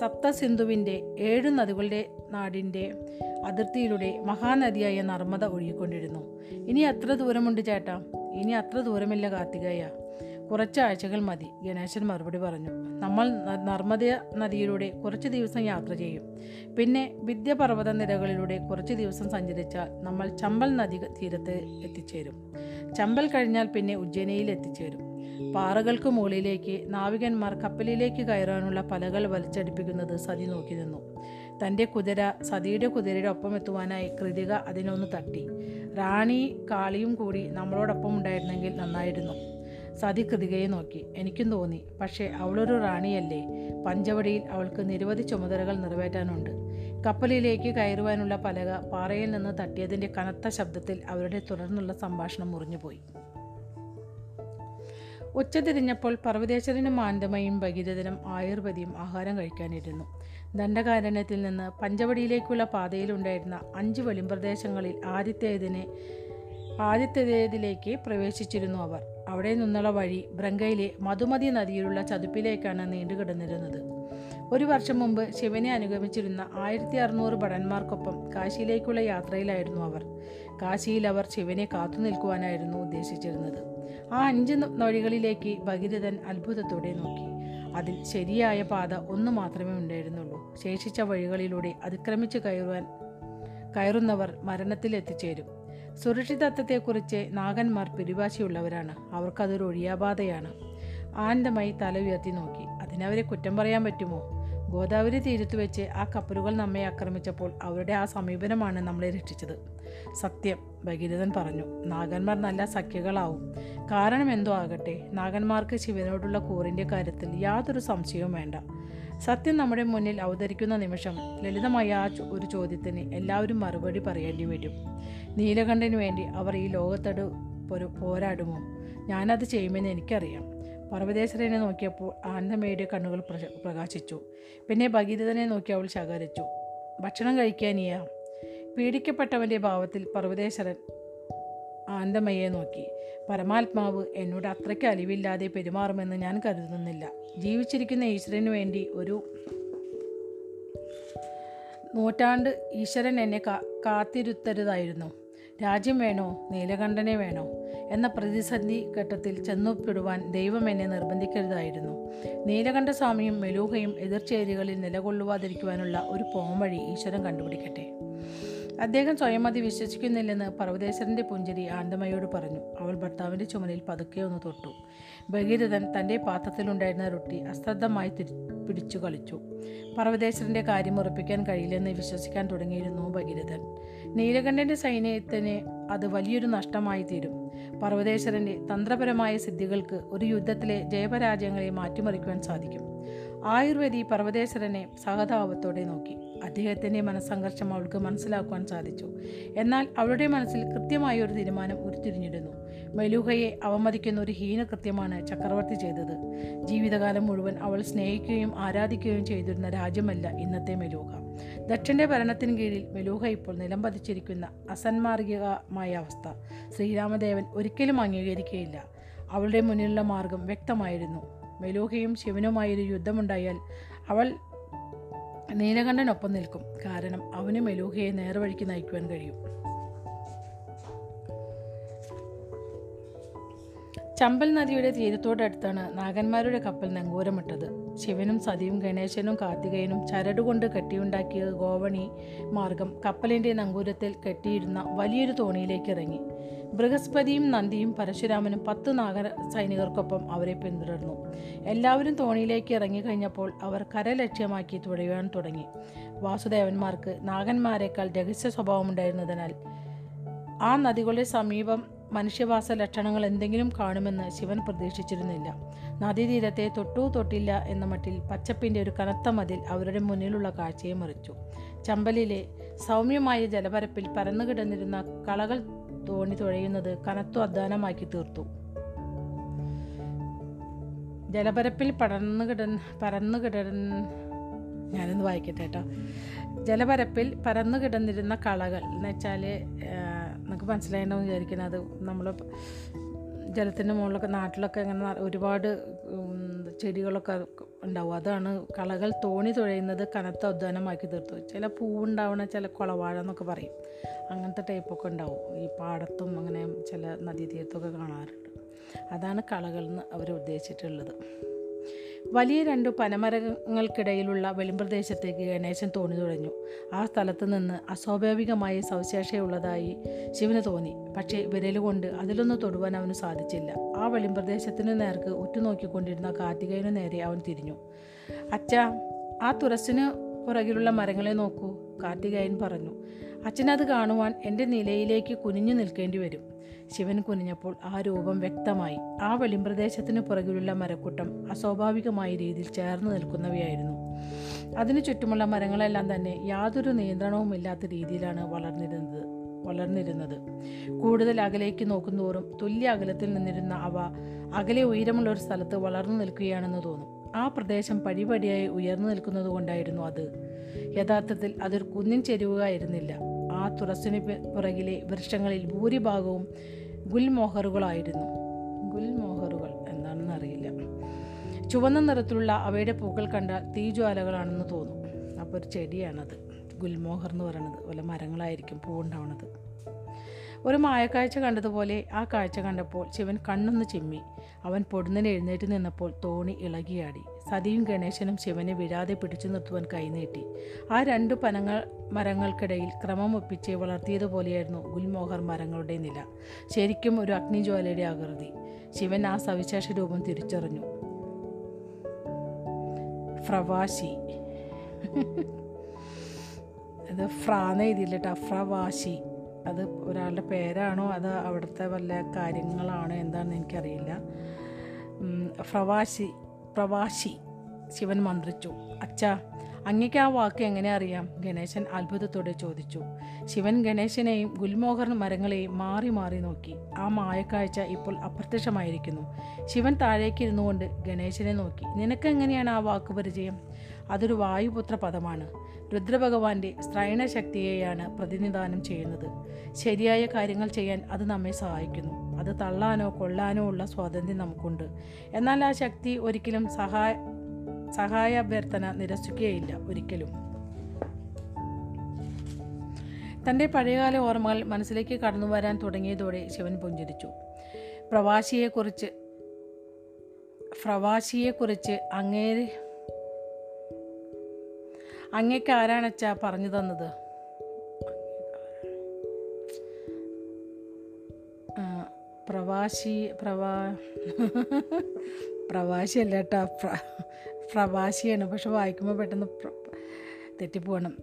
S1: സപ്തസിന്ധുവിന്റെ ഏഴു നദികളുടെ നാടിന്റെ അതിർത്തിയിലൂടെ മഹാനദിയായ നർമ്മദ ഒഴുകിക്കൊണ്ടിരുന്നു. ഇനി അത്ര ദൂരമുണ്ട് ചേട്ടാ. ഇനി അത്ര ദൂരമില്ല കാർത്തികയ്യ കുറച്ച് ആഴ്ചകൾ മതി ഗണേശൻ മറുപടി പറഞ്ഞു. നമ്മൾ നർമ്മദ നദിയിലൂടെ കുറച്ച് ദിവസം യാത്ര ചെയ്യും. പിന്നെ വിദ്യപർവത നിരകളിലൂടെ കുറച്ച് ദിവസം സഞ്ചരിച്ചാൽ നമ്മൾ ചമ്പൽ നദി തീരത്ത് എത്തിച്ചേരും. ചമ്പൽ കഴിഞ്ഞാൽ പിന്നെ ഉജ്ജയിനിയിൽ എത്തിച്ചേരും. പാറകൾക്ക് മുകളിലേക്ക് നാവികന്മാർ കപ്പലിലേക്ക് കയറാനുള്ള പലകൾ വലിച്ചടിപ്പിക്കുന്നത് സതി നോക്കി നിന്നു. തന്റെ കുതിര സതിയുടെ കുതിരയുടെ ഒപ്പം എത്തുവാനായി കൃതിക അതിനൊന്ന് തട്ടി. റാണി കാളിയും കൂടി നമ്മളോടൊപ്പം ഉണ്ടായിരുന്നെങ്കിൽ നന്നായിരുന്നു. സതി കൃതികയെ നോക്കി. എനിക്കും തോന്നി. പക്ഷേ അവളൊരു റാണിയല്ലേ? പഞ്ചവടിയിൽ അവൾക്ക് നിരവധി ചുമതലകൾ നിറവേറ്റാനുണ്ട്. കപ്പലിലേക്ക് കയറുവാനുള്ള പലക പാറയിൽ നിന്ന് തട്ടിയതിന്റെ കനത്ത ശബ്ദത്തിൽ അവരുടെ തുടർന്നുള്ള സംഭാഷണം മുറിഞ്ഞുപോയി. ഉച്ചതിരിഞ്ഞപ്പോൾ പർവതേശ്വരനും മാന്തമയും ഭഗീരഥനും ആയുർവേദിയും ആഹാരം കഴിക്കാനിരുന്നു. ദണ്ഡകാരണ്യത്തിൽ നിന്ന് പഞ്ചവടിയിലേക്കുള്ള പാതയിലുണ്ടായിരുന്ന അഞ്ച് വെളിമ്പ്രദേശങ്ങളിൽ ആദ്യത്തേതിനെ ആദ്യത്തേതിലേക്ക് പ്രവേശിച്ചിരുന്നു അവർ. അവിടെ നിന്നുള്ള വഴി ബ്രങ്കയിലെ മധുമതി നദിയിലുള്ള ചതുപ്പിലേക്കാണ് നീണ്ടുകിടന്നിരുന്നത്. ഒരു വർഷം മുമ്പ് ശിവനെ അനുഗമിച്ചിരുന്ന ആയിരത്തി അറുന്നൂറ് ഭടന്മാർക്കൊപ്പം കാശിയിലേക്കുള്ള യാത്രയിലായിരുന്നു അവർ. കാശിയിൽ അവർ ശിവനെ കാത്തു നിൽക്കുവാനായിരുന്നു ഉദ്ദേശിച്ചിരുന്നത്. ആ അഞ്ച് വഴികളിലേക്ക് ഭഗീരഥൻ അത്ഭുതത്തോടെ നോക്കി. അതിൽ ശരിയായ പാത ഒന്നു മാത്രമേ ഉണ്ടായിരുന്നുള്ളൂ. ശേഷിച്ച വഴികളിലൂടെ അതിക്രമിച്ച് കയറുവാൻ കയറുന്നവർ മരണത്തിൽ എത്തിച്ചേരും സുരക്ഷിതത്വത്തെക്കുറിച്ച് നാഗന്മാർ പിരിവാശിയുള്ളവരാണ് അവർക്കതൊരു ഒഴിയാബാധയാണ്. ആനന്ദമായി തല ഉയർത്തി നോക്കി. അതിനവരെ കുറ്റം പറയാൻ പറ്റുമോ? ഗോദാവരി തീരത്ത് വെച്ച് ആ കപ്പലുകൾ നമ്മെ ആക്രമിച്ചപ്പോൾ അവരുടെ ആ സമീപനമാണ് നമ്മളെ രക്ഷിച്ചത്. സത്യം ഭഗീരഥൻ പറഞ്ഞു. നാഗന്മാർ നല്ല സഖ്യകളാവും. കാരണം എന്തോ ആകട്ടെ. നാഗന്മാർക്ക് ശിവനോടുള്ള കൂറിന്റെ കാര്യത്തിൽ യാതൊരു സംശയവും വേണ്ട. സത്യം നമ്മുടെ മുന്നിൽ അവതരിക്കുന്ന നിമിഷം ലളിതമായ ആ ഒരു ചോദ്യത്തിന് എല്ലാവരും മറുപടി പറയേണ്ടി വരും. നീലകണ്ഠന് വേണ്ടി അവർ ഈ ലോകത്തോട് പൊരു പോരാടുമോ? ഞാനത് ചെയ്യുമെന്ന് എനിക്കറിയാം. പർവതേശ്വരനെ നോക്കിയപ്പോൾ ആനന്ദമേയുടെ കണ്ണുകൾ പ്രകാശിച്ചു. പിന്നെ ഭഗീരഥനെ നോക്കി അവൾ ശകാരിച്ചു. ഭക്ഷണം കഴിക്കാനിയാ പീഡിക്കപ്പെട്ടവന്റെ ഭാവത്തിൽ പർവതേശ്വരൻ ആനന്ദമയെ നോക്കി. പരമാത്മാവ് എന്നോട് അത്രയ്ക്ക് അലിവില്ലാതെ പെരുമാറുമെന്ന് ഞാൻ കരുതുന്നില്ല. ജീവിച്ചിരിക്കുന്ന ഈശ്വരന് വേണ്ടി ഒരു നൂറ്റാണ്ട് ഈശ്വരൻ എന്നെ കാത്തിരുത്തരുതായിരുന്നു. രാജ്യം വേണോ? നീലകണ്ഠനെ വേണോ? എന്ന പ്രതിസന്ധി ഘട്ടത്തിൽ ചെന്നുപ്പെടുവാൻ ദൈവം എന്നെ നിർബന്ധിക്കരുതായിരുന്നു. നീലകണ്ഠസ്വാമിയും മെലൂഹയും എതിർചേരികളിൽ നിലകൊള്ളുവാതിരിക്കുവാനുള്ള ഒരു പോംവഴി ഈശ്വരൻ കണ്ടുപിടിക്കട്ടെ. അദ്ദേഹം സ്വയം അത് വിശ്വസിക്കുന്നില്ലെന്ന് പർവതേശ്വരന്റെ പുഞ്ചിരി ആനന്ദമയോട് പറഞ്ഞു. അവൾ ഭർത്താവിന്റെ ചുമലിൽ പതുക്കെ ഒന്ന് തൊട്ടു. ഭഗീരഥൻ തന്റെ പാത്രത്തിലുണ്ടായിരുന്ന റൊട്ടി അശ്രദ്ധമായി തിരി പിടിച്ചു കളിച്ചു. പർവതേശ്വരന്റെ കാര്യം ഉറപ്പിക്കാൻ കഴിയില്ലെന്ന് വിശ്വസിക്കാൻ തുടങ്ങിയിരുന്നു ഭഗീരഥൻ. നീലകണ്ഠന്റെ സൈന്യത്തിന് അത് വലിയൊരു നഷ്ടമായി തീരും. പർവതേശ്വരന്റെ തന്ത്രപരമായ സിദ്ധികൾക്ക് ഒരു യുദ്ധത്തിലെ ജയപരാജയങ്ങളെ മാറ്റിമറിക്കുവാൻ സാധിക്കും. ആയുർവേദി പർവതേശ്വരനെ സഹതാപത്തോടെ നോക്കി. അദ്ദേഹത്തിന്റെ മനസ്സംഘർഷം അവൾക്ക് മനസ്സിലാക്കുവാൻ സാധിച്ചു. എന്നാൽ അവളുടെ മനസ്സിൽ കൃത്യമായ ഒരു തീരുമാനം ഉരുത്തിരിഞ്ഞിരുന്നു. മെലൂഹയെ അവമതിക്കുന്ന ഒരു ഹീനകൃത്യമാണ് ചക്രവർത്തി ചെയ്തത്. ജീവിതകാലം മുഴുവൻ അവൾ സ്നേഹിക്കുകയും ആരാധിക്കുകയും ചെയ്തിരുന്ന രാജ്യമല്ല ഇന്നത്തെ മെലൂഹ. ദക്ഷന്റെ ഭരണത്തിന് കീഴിൽ മെലൂഹ ഇപ്പോൾ നിലംപതിച്ചിരിക്കുന്ന അസന്മാർഗികമായ അവസ്ഥ ശ്രീരാമദേവൻ ഒരിക്കലും അംഗീകരിക്കുകയില്ല. അവളുടെ മുന്നിലുള്ള മാർഗം വ്യക്തമായിരുന്നു. മെലൂഹയും ശിവനുമായൊരു യുദ്ധമുണ്ടായാൽ അവൾ നീലകണ്ഠനൊപ്പം നിൽക്കും. കാരണം അവന് മെലൂഹയെ നേർവഴിക്ക് നയിക്കുവാൻ കഴിയും. ചമ്പൽ നദിയുടെ തീരത്തോടടുത്താണ് നാഗന്മാരുടെ കപ്പൽ നങ്കൂരമിട്ടത്. ശിവനും സതിയും ഗണേശനും കാർത്തികേയനും ചരടുകൊണ്ട് കെട്ടിയുണ്ടാക്കിയ ഗോവണി മാർഗം കപ്പലിന്റെ നങ്കൂരത്തിൽ കെട്ടിയിരുന്ന വലിയൊരു തോണിയിലേക്ക് ഇറങ്ങി. ബൃഹസ്പതിയും നന്ദിയും പരശുരാമനും പത്ത് നാഗ സൈനികർക്കൊപ്പം അവരെ പിന്തുടർന്നു. എല്ലാവരും തോണിയിലേക്ക് ഇറങ്ങിക്കഴിഞ്ഞപ്പോൾ അവർ കര ലക്ഷ്യമാക്കി തുഴയാൻ തുടങ്ങി. വാസുദേവന്മാർക്ക് നാഗന്മാരെക്കാൾ രഹസ്യ സ്വഭാവമുണ്ടായിരുന്നതിനാൽ ആ നദികളുടെ സമീപം മനുഷ്യവാസ ലക്ഷണങ്ങൾ എന്തെങ്കിലും കാണുമെന്ന് ശിവൻ പ്രതീക്ഷിച്ചിരുന്നില്ല. നദീതീരത്തെ തൊട്ടു തൊട്ടില്ല എന്ന മട്ടിൽ പച്ചപ്പിന്റെ ഒരു കനത്ത മതിൽ അവരുടെ മുന്നിലുള്ള കാഴ്ചയെ മറിച്ചു. ചമ്പലിലെ സൗമ്യമായ ജലപരപ്പിൽ പരന്നു കിടന്നിരുന്ന കളകൾ തോണി തുഴയുന്നത് കനത്തു അധ്വാനമാക്കി തീർത്തു. ജലപരപ്പിൽ പടർന്നു കിട പരന്നു ഞാനൊന്ന് വായിക്കട്ടെ കേട്ടോ ജലപരപ്പിൽ പരന്നു കിടന്നിരുന്ന കളകൾ എന്ന് വെച്ചാൽ നമുക്ക് മനസ്സിലായിട്ടുണ്ടാവും വിചാരിക്കുന്നത് നമ്മൾ ജലത്തിന്റെ മുകളിലൊക്കെ നാട്ടിലൊക്കെ ഇങ്ങനെ ഒരുപാട് ചെടികളൊക്കെ ഉണ്ടാവും. അതാണ് കളകൾ തോണി തുഴയുന്നത് കനത്ത അധ്വാനമാക്കി തീർത്തു ചില പൂവുണ്ടാവണ ചില കുളവാഴ എന്നൊക്കെ പറയും. അങ്ങനത്തെ ടൈപ്പൊക്കെ ഉണ്ടാവും. ഈ പാടത്തും അങ്ങനെ ചില നദീതീരത്തൊക്കെ കാണാറുണ്ട്. അതാണ് കളകൾ എന്ന് അവർ ഉദ്ദേശിച്ചിട്ടുള്ളത്. വലിയ രണ്ടു പനമരങ്ങൾക്കിടയിലുള്ള വെളിമ്പ്രദേശത്തേക്ക് ഗണേശൻ തോണി തുഴഞ്ഞു. ആ സ്ഥലത്ത് നിന്ന് അസ്വാഭാവികമായ സവിശേഷയുള്ളതായി ശിവന് തോന്നി. പക്ഷേ വിരലുകൊണ്ട് അതിലൊന്ന് തൊടുവാൻ അവന് സാധിച്ചില്ല. ആ വെളിമ്പ്രദേശത്തിന് നേർക്ക് ഉറ്റുനോക്കിക്കൊണ്ടിരുന്ന കാർത്തികേയനു നേരെ അവൻ തിരിഞ്ഞു. അച്ഛ ആ തുറസിന് പുറകിലുള്ള മരങ്ങളെ നോക്കൂ കാർത്തികേയൻ പറഞ്ഞു. അച്ഛനത് കാണുവാൻ എന്റെ നിലയിലേക്ക് കുനിഞ്ഞു നിൽക്കേണ്ടി വരും. ശിവൻ കുനിഞ്ഞപ്പോൾ ആ രൂപം വ്യക്തമായി. ആ വെളിമ്പ്രദേശത്തിന് പുറകിലുള്ള മരക്കൂട്ടം അസ്വാഭാവികമായ രീതിയിൽ ചേർന്ന് നിൽക്കുന്നവയായിരുന്നു. അതിനു ചുറ്റുമുള്ള മരങ്ങളെല്ലാം തന്നെ യാതൊരു നിയന്ത്രണവുമില്ലാത്ത രീതിയിലാണ് വളർന്നിരുന്നത് വളർന്നിരുന്നത്. കൂടുതൽ അകലേക്ക് നോക്കുന്തോറും തുല്യ അകലത്തിൽ നിന്നിരുന്ന അവ അകലെ ഉയരമുള്ള ഒരു സ്ഥലത്ത് വളർന്നു നിൽക്കുകയാണെന്ന് തോന്നും. ആ പ്രദേശം പടിപടിയായി ഉയർന്നു നിൽക്കുന്നത് കൊണ്ടായിരുന്നു അത്. യഥാർത്ഥത്തിൽ അതൊരു കുന്നിൻ ചെരുവുകായിരുന്നില്ല. ആ തുറസിന് പുറകിലെ വൃക്ഷങ്ങളിൽ ഭൂരിഭാഗവും ഗുൽമോഹറുകളായിരുന്നു. ഗുൽമോഹറുകൾ എന്താണെന്ന് അറിയില്ല. ചുവന്ന നിറത്തിലുള്ള അവയുടെ പൂക്കൾ കണ്ടാൽ തീജ്വാലകളാണെന്ന് തോന്നും. അപ്പോൾ ഒരു ചെടിയാണത്. ഗുൽമോഹർ എന്ന് പറയുന്നത് വല്ല മരങ്ങളായിരിക്കും പൂവുണ്ടാവുന്നത് ഒരു മായക്കാഴ്ച കണ്ടതുപോലെ ആ കാഴ്ച കണ്ടപ്പോൾ ശിവൻ കണ്ണൊന്ന് ചിമ്മി. അവൻ പൊടുന്നനെ എഴുന്നേറ്റ് നിന്നപ്പോൾ തോണി ഇളകിയാടി. സതിയും ഗണേശനും ശിവനെ വിഴാതെ പിടിച്ചു നിർത്തുവാൻ കൈനീട്ടി. ആ രണ്ടു പനങ്ങൾ മരങ്ങൾക്കിടയിൽ ക്രമം ഒപ്പിച്ച് വളർത്തിയതുപോലെയായിരുന്നു ഗുൽമോഹർ മരങ്ങളുടെ നില. ശരിക്കും ഒരു അഗ്നിജ്വാലയുടെ ആകൃതി. ശിവൻ ആ സവിശേഷ രൂപം തിരിച്ചറിഞ്ഞു. ഫ്രവാശി. അത് ഫ്രാന്ന് എഴുതിയില്ല ഫ്രവാശി. അത് ഒരാളുടെ പേരാണോ? അത് അവിടുത്തെ വല്ല കാര്യങ്ങളാണോ? എന്താണെന്ന് എനിക്കറിയില്ല. ഉം, പ്രവാസി ശിവൻ മന്ത്രിച്ചു. അച്ഛാ അങ്ങക്ക് ആ വാക്ക് എങ്ങനെ അറിയാം? ഗണേശൻ അത്ഭുതത്തോടെ ചോദിച്ചു. ശിവൻ ഗണേശനെയും ഗുൽമോഹർ മരങ്ങളെയും മാറി മാറി നോക്കി. ആ മായക്കാഴ്ച ഇപ്പോൾ അപ്രത്യക്ഷമായിരിക്കുന്നു. ശിവൻ താഴേക്ക് ഇരുന്നുകൊണ്ട് ഗണേശനെ നോക്കി. നിനക്ക് എങ്ങനെയാണ് ആ വാക്ക് പരിചയം? അതൊരു വായുപുത്ര പദമാണ് രുദ്രഭഗവാന്റെ സ്ത്രൈണശക്തിയെയാണ് പ്രതിനിധാനം ചെയ്യുന്നത്. ശരിയായ കാര്യങ്ങൾ ചെയ്യാൻ അത് നമ്മെ സഹായിക്കുന്നു. അത് തള്ളാനോ കൊള്ളാനോ ഉള്ള സ്വാതന്ത്ര്യം നമുക്കുണ്ട്. എന്നാൽ ആ ശക്തി ഒരിക്കലും സഹായ സഹായ അഭ്യർത്ഥന നിരസിക്കുകയില്ല ഒരിക്കലും. തന്റെ പഴയകാല ഓർമ്മകൾ മനസ്സിലേക്ക് കടന്നു വരാൻ തുടങ്ങിയതോടെ ശിവൻ പുഞ്ചിരിച്ചു. പ്രവാശിയെക്കുറിച്ച് പ്രവാശിയെക്കുറിച്ച് അങ്ങേര് അങ്ങേക്ക് ആരാണച്ചാ പറഞ്ഞു തന്നത്? പ്രവാസി പ്രവാ പ്രവാസിയല്ല കേട്ടോ പ്ര പക്ഷെ വായിക്കുമ്പോൾ പെട്ടെന്ന് തെറ്റിപ്പോകണം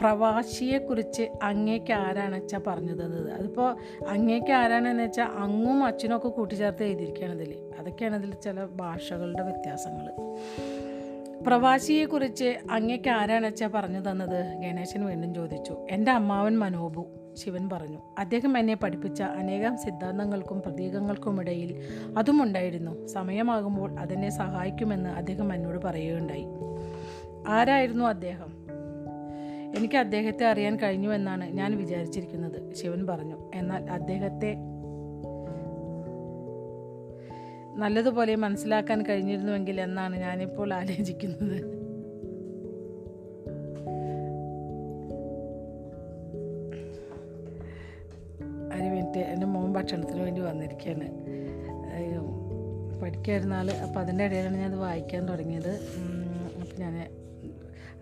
S1: പ്രവാസിയെക്കുറിച്ച് അങ്ങേക്ക് ആരാണ് അച്ഛാ പറഞ്ഞു തന്നത്? അതിപ്പോൾ അങ്ങേക്ക് ആരാണെന്ന് വെച്ചാൽ അങ്ങും അച്ഛനും ഒക്കെ കൂട്ടിച്ചേർത്ത് എഴുതിയിരിക്കുകയാണ് ഇതിൽ അതൊക്കെയാണ് ഇതിൽ ചില ഭാഷകളുടെ വ്യത്യാസങ്ങൾ പ്രവാസിയെക്കുറിച്ച് അങ്ങേക്ക് ആരാണച്ചാ പറഞ്ഞു തന്നത്? ഗണേശൻ വീണ്ടും ചോദിച്ചു. എന്റെ അമ്മാവൻ മനോബു ശിവൻ പറഞ്ഞു. അദ്ദേഹം എന്നെ പഠിപ്പിച്ച അനേകം സിദ്ധാന്തങ്ങൾക്കും പ്രതീകങ്ങൾക്കുമിടയിൽ അതുമുണ്ടായിരുന്നു. സമയമാകുമ്പോൾ അതെന്നെ സഹായിക്കുമെന്ന് അദ്ദേഹം എന്നോട് പറയുകയുണ്ടായി. ആരായിരുന്നു അദ്ദേഹം? എനിക്ക് അദ്ദേഹത്തെ അറിയാൻ കഴിഞ്ഞുവെന്നാണ് ഞാൻ വിചാരിച്ചിരിക്കുന്നത് ശിവൻ പറഞ്ഞു. എന്നാൽ അദ്ദേഹത്തെ നല്ലതുപോലെ മനസ്സിലാക്കാൻ കഴിഞ്ഞിരുന്നുവെങ്കിൽ എന്നാണ് ഞാനിപ്പോൾ ആലോചിക്കുന്നത്. ഒരു മിനിറ്റ് എന്റെ മോൻ ഭക്ഷണത്തിന് വേണ്ടി വന്നിരിക്കുകയാണ്. പഠിക്കായിരുന്നാൽ ആൾ അപ്പോൾ അതിന്റെ ഇടയിലാണ് ഞാനത് വായിക്കാൻ തുടങ്ങിയത്. അപ്പോൾ ഞാൻ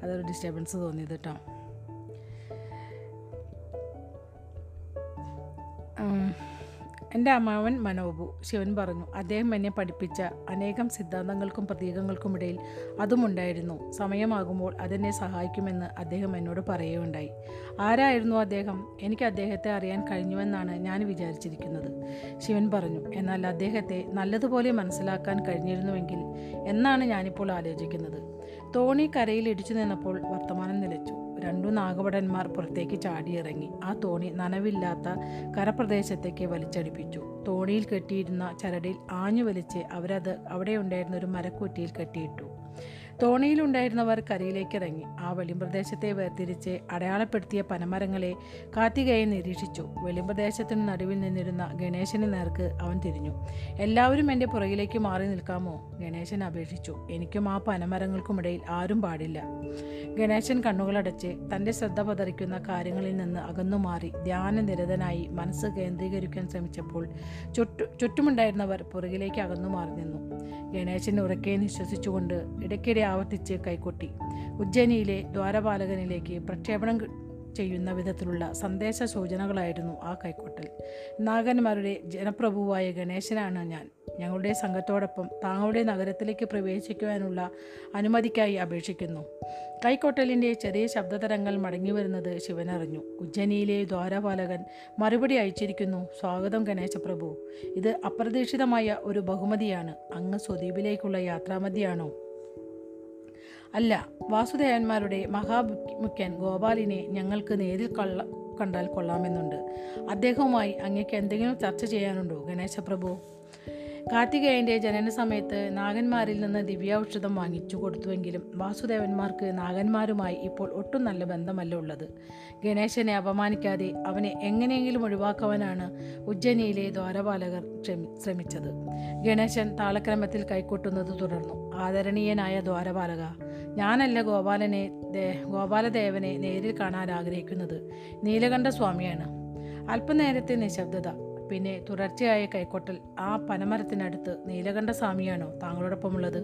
S1: അതൊരു ഡിസ്റ്റർബൻസ് തോന്നിയത് കേട്ടോ um, എന്റെ അമ്മാവൻ മനോബു ശിവൻ പറഞ്ഞു അദ്ദേഹം എന്നെ പഠിപ്പിച്ച അനേകം സിദ്ധാന്തങ്ങൾക്കും പ്രതീകങ്ങൾക്കുമിടയിൽ അതുമുണ്ടായിരുന്നു. സമയമാകുമ്പോൾ അതെന്നെ സഹായിക്കുമെന്ന് അദ്ദേഹം എന്നോട് പറയുകയുണ്ടായി. ആരായിരുന്നു അദ്ദേഹം? എനിക്ക് അദ്ദേഹത്തെ അറിയാൻ കഴിഞ്ഞുവെന്നാണ് ഞാൻ വിചാരിച്ചിരിക്കുന്നത് ശിവൻ പറഞ്ഞു. എന്നാൽ അദ്ദേഹത്തെ നല്ലതുപോലെ മനസ്സിലാക്കാൻ കഴിഞ്ഞിരുന്നുവെങ്കിൽ എന്നാണ് ഞാനിപ്പോൾ ആലോചിക്കുന്നത്. തോണി കരയിൽ ഇടിച്ചു നിന്നപ്പോൾ വർത്തമാനം നിലച്ചു. രണ്ടു നാഗഭടന്മാർ പുറത്തേക്ക് ചാടിയിറങ്ങി. ആ തോണി നനവില്ലാത്ത കരപ്രദേശത്തേക്ക് വലിച്ചടിപ്പിച്ചു. തോണിയിൽ കെട്ടിയിരുന്ന ചരടിൽ ആഞ്ഞു വലിച്ച് അവരത് അവിടെ ഉണ്ടായിരുന്ന ഒരു മരക്കുറ്റിയിൽ കെട്ടിയിട്ടു. തോണിയിലുണ്ടായിരുന്നവർ കരയിലേക്ക് ഇറങ്ങി ആ വെളിമ്പ്രദേശത്തെ വേർതിരിച്ച് അടയാളപ്പെടുത്തിയ പനമരങ്ങളെ കാത്തികയെ നിരീക്ഷിച്ചു. വെളിമ്പ്രദേശത്തിന് നടുവിൽ നിന്നിരുന്ന ഗണേശന് നേർക്ക് അവൻ തിരിഞ്ഞു. എല്ലാവരും എന്റെ പുറകിലേക്ക് മാറി നിൽക്കാമോ? ഗണേശൻ അപേക്ഷിച്ചു. എനിക്കും ആ പനമരങ്ങൾക്കുമിടയിൽ ആരും പാടില്ല. ഗണേശൻ കണ്ണുകളടച്ച് തന്റെ ശ്രദ്ധ പതറിക്കുന്ന കാര്യങ്ങളിൽ നിന്ന് അകന്നു മാറി ധ്യാനനിരതനായി മനസ്സ് കേന്ദ്രീകരിക്കാൻ ശ്രമിച്ചപ്പോൾ ചുറ്റു ചുറ്റുമുണ്ടായിരുന്നവർ പുറകിലേക്ക് അകന്നു മാറി നിന്നു. ഗണേശൻ ഉറക്കെ നിശ്വസിച്ചുകൊണ്ട് ഇടയ്ക്കിടെ ആവർത്തിച്ച് കൈകൊട്ടി. ഉജ്ജയിനിയിലെ ദ്വാരപാലകനിലേക്ക് പ്രക്ഷേപണം ചെയ്യുന്ന വിധത്തിലുള്ള സന്ദേശ സൂചനകളായിരുന്നു ആ കൈക്കൊട്ടൽ. നാഗന്മാരുടെ ജനപ്രഭുവായ ഗണേശനാണ് ഞാൻ. ഞങ്ങളുടെ സംഘത്തോടൊപ്പം താങ്കളുടെ നഗരത്തിലേക്ക് പ്രവേശിക്കുവാനുള്ള അനുമതിക്കായി അപേക്ഷിക്കുന്നു. കൈക്കൊട്ടലിന്റെ ചെറിയ ശബ്ദതരങ്ങൾ മടങ്ങി വരുന്നത് ശിവനറിഞ്ഞു. ഉജ്ജനിയിലെ ദ്വാരപാലകൻ മറുപടി അയച്ചിരിക്കുന്നു സ്വാഗതം ഗണേശപ്രഭു. ഇത് അപ്രതീക്ഷിതമായ ഒരു ബഹുമതിയാണ്. അങ്ങ് സ്വദ്വീപിലേക്കുള്ള യാത്രാമതിയാണോ? അല്ല വാസുദേവന്മാരുടെ മഹാമുഖ്യൻ ഗോപാലിനെ ഞങ്ങൾക്ക് നേരിൽ കള്ള കണ്ടാൽ കൊള്ളാമെന്നുണ്ട്. അദ്ദേഹവുമായി അങ്ങേക്ക് എന്തെങ്കിലും ചർച്ച ചെയ്യാനുണ്ടോ ഗണേശപ്രഭു കാർത്തികേയന്റെ ജനന സമയത്ത് നാഗന്മാരിൽ നിന്ന് ദിവ്യൌഷധം വാങ്ങിച്ചു കൊടുത്തുവെങ്കിലും വാസുദേവന്മാർക്ക് നാഗന്മാരുമായി ഇപ്പോൾ ഒട്ടും നല്ല ബന്ധമല്ല ഉള്ളത്. ഗണേശനെ അപമാനിക്കാതെ അവനെ എങ്ങനെയെങ്കിലും ഒഴിവാക്കുവാനാണ് ഉജ്ജയിനിയിലെ ദ്വാരപാലകർ ശ്രമി- ശ്രമിച്ചത്. ഗണേശൻ താളക്രമത്തിൽ കൈക്കൊട്ടുന്നത് തുടർന്നു. ആദരണീയനായ ദ്വാരപാലക ഞാനല്ല ഗോപാലനെ ഗോപാലദേവനെ നേരിൽ കാണാൻ ആഗ്രഹിക്കുന്നത്. നീലകണ്ഠ സ്വാമിയാണ്. അല്പനേരത്തെ നിശബ്ദത പിന്നെ തുടർച്ചയായ കൈക്കൊട്ടൽ ആ പനമരത്തിനടുത്ത് നീലകണ്ഠ സ്വാമിയാണോ താങ്കളോടൊപ്പമുള്ളത്?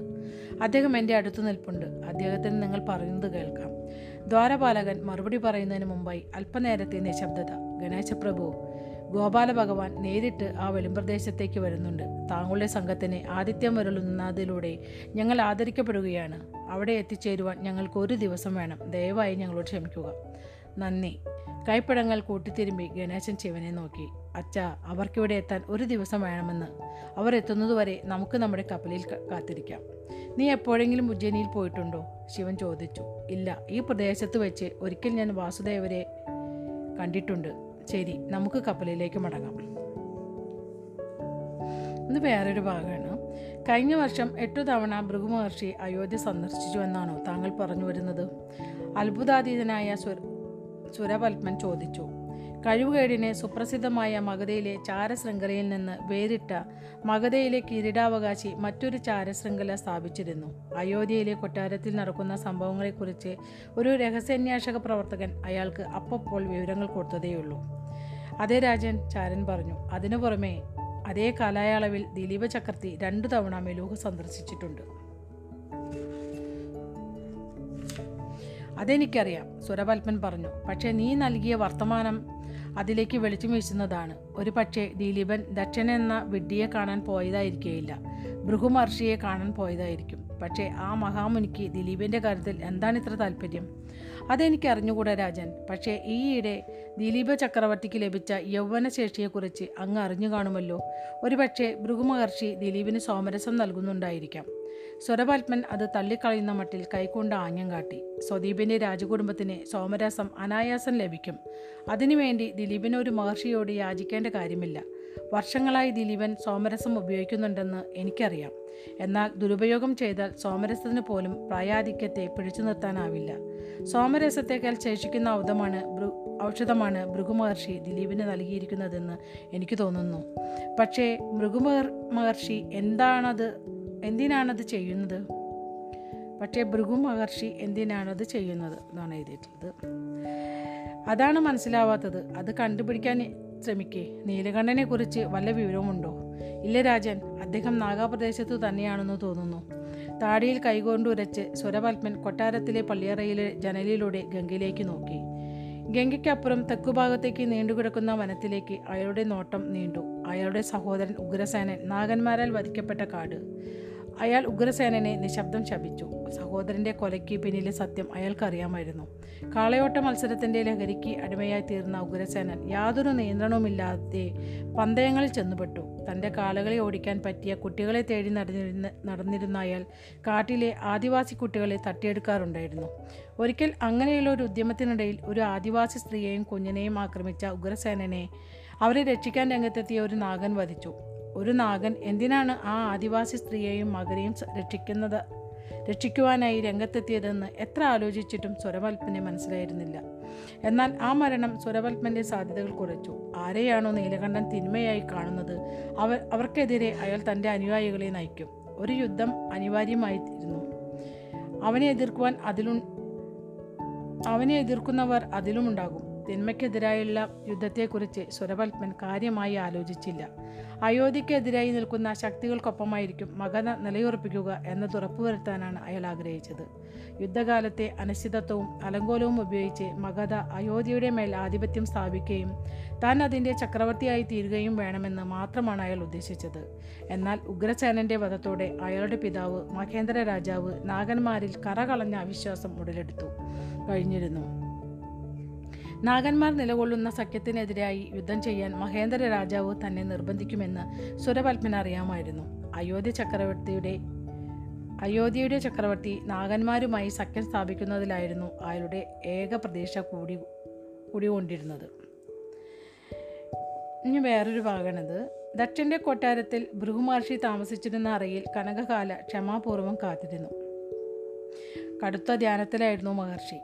S1: അദ്ദേഹം എന്റെ അടുത്ത് നിൽപ്പുണ്ട്. അദ്ദേഹത്തിന് നിങ്ങൾ പറയുന്നത് കേൾക്കാം. ദ്വാരപാലകൻ മറുപടി പറയുന്നതിന് മുമ്പായി അല്പനേരത്തെ നിശബ്ദത. ഗണേശപ്രഭു ഗോപാല ഭഗവാൻ നേരിട്ട് ആ വെളിമ്പ്രദേശത്തേക്ക് വരുന്നുണ്ട്. താങ്കളുടെ സംഘത്തിന് ആതിഥ്യം വരുന്നതിലൂടെ ഞങ്ങൾ ആദരിക്കപ്പെടുകയാണ്. അവിടെ എത്തിച്ചേരുവാൻ ഞങ്ങൾക്ക് ഒരു ദിവസം വേണം. ദയവായി ഞങ്ങളോട് ക്ഷമിക്കുക. നന്ദി. കൈപ്പടങ്ങൾ കൂട്ടിത്തിരുമ്പി ഗണേശൻ ശിവനെ നോക്കി. അച്ഛ അവർക്കിവിടെ എത്താൻ ഒരു ദിവസം വേണമെന്ന്. അവർ എത്തുന്നതുവരെ നമുക്ക് നമ്മുടെ കപ്പലിൽ കാത്തിരിക്കാം. നീ എപ്പോഴെങ്കിലും ഉജ്ജയിനിയിൽ പോയിട്ടുണ്ടോ? ശിവൻ ചോദിച്ചു. ഇല്ല ഈ പ്രദേശത്ത് വെച്ച് ഒരിക്കൽ ഞാൻ വാസുദേവരെ കണ്ടിട്ടുണ്ട്. ശരി നമുക്ക് കപ്പലിലേക്ക് മടങ്ങാം. ഇത് വേറൊരു ഭാഗമാണ്. കഴിഞ്ഞ വർഷം എട്ടു തവണ ഭൃഗുമഹർഷി അയോധ്യ സന്ദർശിച്ചു എന്നാണോ താങ്കൾ പറഞ്ഞു വരുന്നത്? അത്ഭുതാതീതനായ സുരപത്മൻ ചോദിച്ചു. കഴിവുകേടിന് സുപ്രസിദ്ധമായ മഗധയിലെ ചാരശൃംഖലയിൽ നിന്ന് വേറിട്ട മഗധയിലെ കിരീടാവകാശി മറ്റൊരു ചാരശൃംഖല സ്ഥാപിച്ചിരുന്നു. അയോധ്യയിലെ കൊട്ടാരത്തിൽ നടക്കുന്ന സംഭവങ്ങളെക്കുറിച്ച് ഒരു രഹസ്യാന്വേഷക പ്രവർത്തകൻ അയാൾക്ക് അപ്പപ്പോൾ വിവരങ്ങൾ കൊടുത്തതേയുള്ളൂ. അതേ രാജൻ ചാരൻ പറഞ്ഞു അതിനു പുറമെ അതേ കാലയളവിൽ ദിലീപ ചക്രവർത്തി രണ്ടു തവണ മെലൂഹ് സന്ദർശിച്ചിട്ടുണ്ട്. അതെനിക്കറിയാം സുരപത്മൻ പറഞ്ഞു പക്ഷേ നീ നൽകിയ വർത്തമാനം അതിലേക്ക് വെളിച്ചം വീശുന്നതാണ്. ഒരു പക്ഷേ ദിലീപൻ ദക്ഷൻ എന്ന വിഡ്ഢിയെ കാണാൻ പോയതായിരിക്കുകയില്ല ഭൃഗുമഹർഷിയെ കാണാൻ പോയതായിരിക്കും. പക്ഷേ ആ മഹാമുനിക്ക് ദിലീപിന്റെ കാര്യത്തിൽ എന്താണ് ഇത്ര താല്പര്യം? അതെനിക്ക് അറിഞ്ഞുകൂടാ രാജൻ. പക്ഷേ ഈയിടെ ദിലീപ ചക്രവർത്തിക്ക് ലഭിച്ച യൗവനശേഷിയെക്കുറിച്ച് അങ്ങ് അറിഞ്ഞു കാണുമല്ലോ. ഒരുപക്ഷെ ഭൃഗുമഹർഷി ദിലീപിന് സോമരസം നൽകുന്നുണ്ടായിരിക്കാം. സ്വരപാത്മൻ അത് തള്ളിക്കളയുന്ന മട്ടിൽ കൈകൊണ്ട് ആംഗ്യം കാട്ടി. സ്വദീപിന്റെ രാജകുടുംബത്തിന് സോമരസം അനായാസം ലഭിക്കും. അതിനുവേണ്ടി ദിലീപിന് ഒരു മഹർഷിയോട് യാചിക്കേണ്ട കാര്യമില്ല. വർഷങ്ങളായി ദിലീപൻ സോമരസം ഉപയോഗിക്കുന്നുണ്ടെന്ന് എനിക്കറിയാം. എന്നാൽ ദുരുപയോഗം ചെയ്താൽ സോമരസത്തിന് പോലും പ്രായാധിക്യത്തെ പിടിച്ചു നിർത്താനാവില്ല. സോമരസത്തേക്കാൾ ശേഷിക്കുന്ന ഔഷധമാണ് ഭൃ- ഔഷധമാണ് ഭൃഗുമഹർഷി ദിലീപിന് നൽകിയിരിക്കുന്നതെന്ന് എനിക്ക് തോന്നുന്നു. പക്ഷേ ഭൃഗുമഹർ മഹർഷി എന്താണത് എന്തിനാണത് ചെയ്യുന്നത്? പക്ഷേ ഭൃഗു മഹർഷി എന്തിനാണത് ചെയ്യുന്നത് എന്നാണ് എഴുതിയിട്ടുള്ളത്. അതാണ് മനസ്സിലാവാത്തത്. അത് കണ്ടുപിടിക്കാൻ ശ്രമിക്കേ. നീലകണ്ഠനെ കുറിച്ച് വല്ല വിവരമുണ്ടോ ഇല്ല രാജൻ അദ്ദേഹം നാഗാപ്രദേശത്തു തന്നെയാണെന്ന് തോന്നുന്നു. താടിയിൽ കൈകൊണ്ടുരച്ച് സ്വരപത്മൻ കൊട്ടാരത്തിലെ പള്ളിയറയിലെ ജനലിലൂടെ ഗംഗയിലേക്ക് നോക്കി. ഗംഗയ്ക്കപ്പുറം തെക്കുഭാഗത്തേക്ക് നീണ്ടുകിടക്കുന്ന വനത്തിലേക്ക് അയാളുടെ നോട്ടം നീണ്ടു. അയാളുടെ സഹോദരൻ ഉഗ്രസേനൻ നാഗന്മാരാൽ വധിക്കപ്പെട്ട കാട്. അയാൾ ഉഗ്രസേനനെ നിശബ്ദം ശപിച്ചു. സഹോദരന്റെ കൊലയ്ക്ക് പിന്നിലെ സത്യം അയാൾക്കറിയാമായിരുന്നു. കാളയോട്ട മത്സരത്തിന്റെ ലഹരിക്ക് അടിമയായി തീർന്ന ഉഗ്രസേനൻ യാതൊരു നിയന്ത്രണവുമില്ലാതെ പന്തയങ്ങളിൽ ചെന്നുപെട്ടു. തന്റെ കാളകളെ ഓടിക്കാൻ പറ്റിയ കുട്ടികളെ തേടി നടന്നിരുന്ന നടന്നിരുന്ന അയാൾ കാട്ടിലെ ആദിവാസി കുട്ടികളെ തട്ടിയെടുക്കാറുണ്ടായിരുന്നു. ഒരിക്കൽ അങ്ങനെയുള്ള ഒരു ഉദ്യമത്തിനിടയിൽ ഒരു ആദിവാസി സ്ത്രീയെയും കുഞ്ഞിനെയും ആക്രമിച്ച ഉഗ്രസേനനെ അവരെ രക്ഷിക്കാൻ രംഗത്തെത്തിയ ഒരു നാഗൻ വധിച്ചു. ഒരു നാഗൻ എന്തിനാണ് ആ ആദിവാസി സ്ത്രീയെയും മകനെയും രക്ഷിക്കുന്നത് രക്ഷിക്കുവാനായി രംഗത്തെത്തിയതെന്ന് എത്ര ആലോചിച്ചിട്ടും സ്വരവൽപ്പനെ മനസ്സിലായിരുന്നില്ല. എന്നാൽ ആ മരണം സ്വരവൽപ്പന്റെ സാധ്യതകൾ കുറച്ചു. ആരെയാണോ നീലകണ്ഠൻ തിന്മയായി കാണുന്നത്? അവർ അവർക്കെതിരെ അയാൾ തന്റെ അനുയായികളെ നയിക്കും. ഒരു യുദ്ധം അനിവാര്യമായിരുന്നു. അവനെ എതിർക്കുവാൻ അതിലു അവനെ എതിർക്കുന്നവർ അതിലുമുണ്ടാകും. തിന്മയ്ക്കെതിരായുള്ള യുദ്ധത്തെക്കുറിച്ച് സ്വരപത്മൻ കാര്യമായി ആലോചിച്ചില്ല. അയോധ്യക്കെതിരായി നിൽക്കുന്ന ശക്തികൾക്കൊപ്പമായിരിക്കും മകന നിലയുറപ്പിക്കുക എന്നത് ഉറപ്പുവരുത്താനാണ് അയാൾ ആഗ്രഹിച്ചത്. യുദ്ധകാലത്തെ അനിശ്ചിതത്വവും അലങ്കോലവും ഉപയോഗിച്ച് മഗധ അയോധ്യയുടെ മേൽ ആധിപത്യം സ്ഥാപിക്കുകയും താൻ അതിന്റെ ചക്രവർത്തിയായി തീരുകയും വേണമെന്ന് മാത്രമാണ് അയാൾ ഉദ്ദേശിച്ചത്. എന്നാൽ ഉഗ്രസേനന്റെ വധത്തോടെ അയാളുടെ പിതാവ് മഹേന്ദ്ര രാജാവ് നാഗന്മാരിൽ കറകളഞ്ഞ അവിശ്വാസം ഉടലെടുത്തു. കഴിഞ്ഞിരുന്നു. നാഗന്മാർ നിലകൊള്ളുന്ന സഖ്യത്തിനെതിരായി യുദ്ധം ചെയ്യാൻ മഹേന്ദ്ര രാജാവ് തന്നെ നിർബന്ധിക്കുമെന്ന് സുരപത്മന് അറിയാമായിരുന്നു. അയോധ്യ ചക്രവർത്തിയുടെ അയോധ്യയുടെ ചക്രവർത്തി നാഗന്മാരുമായി സഖ്യം സ്ഥാപിക്കുന്നതിലായിരുന്നു അയാളുടെ ഏക പ്രതീക്ഷ കൂടി കൂടികൊണ്ടിരുന്നത് ഇനി വേറൊരു ഭാഗമാണിത്. ദക്ഷന്റെ കൊട്ടാരത്തിൽ ഭൃഗുമഹർഷി താമസിച്ചിരുന്ന അറയിൽ കനകകാല ക്ഷമാപൂർവം കാത്തിരുന്നു. കടുത്ത ധ്യാനത്തിലായിരുന്നു മഹർഷി.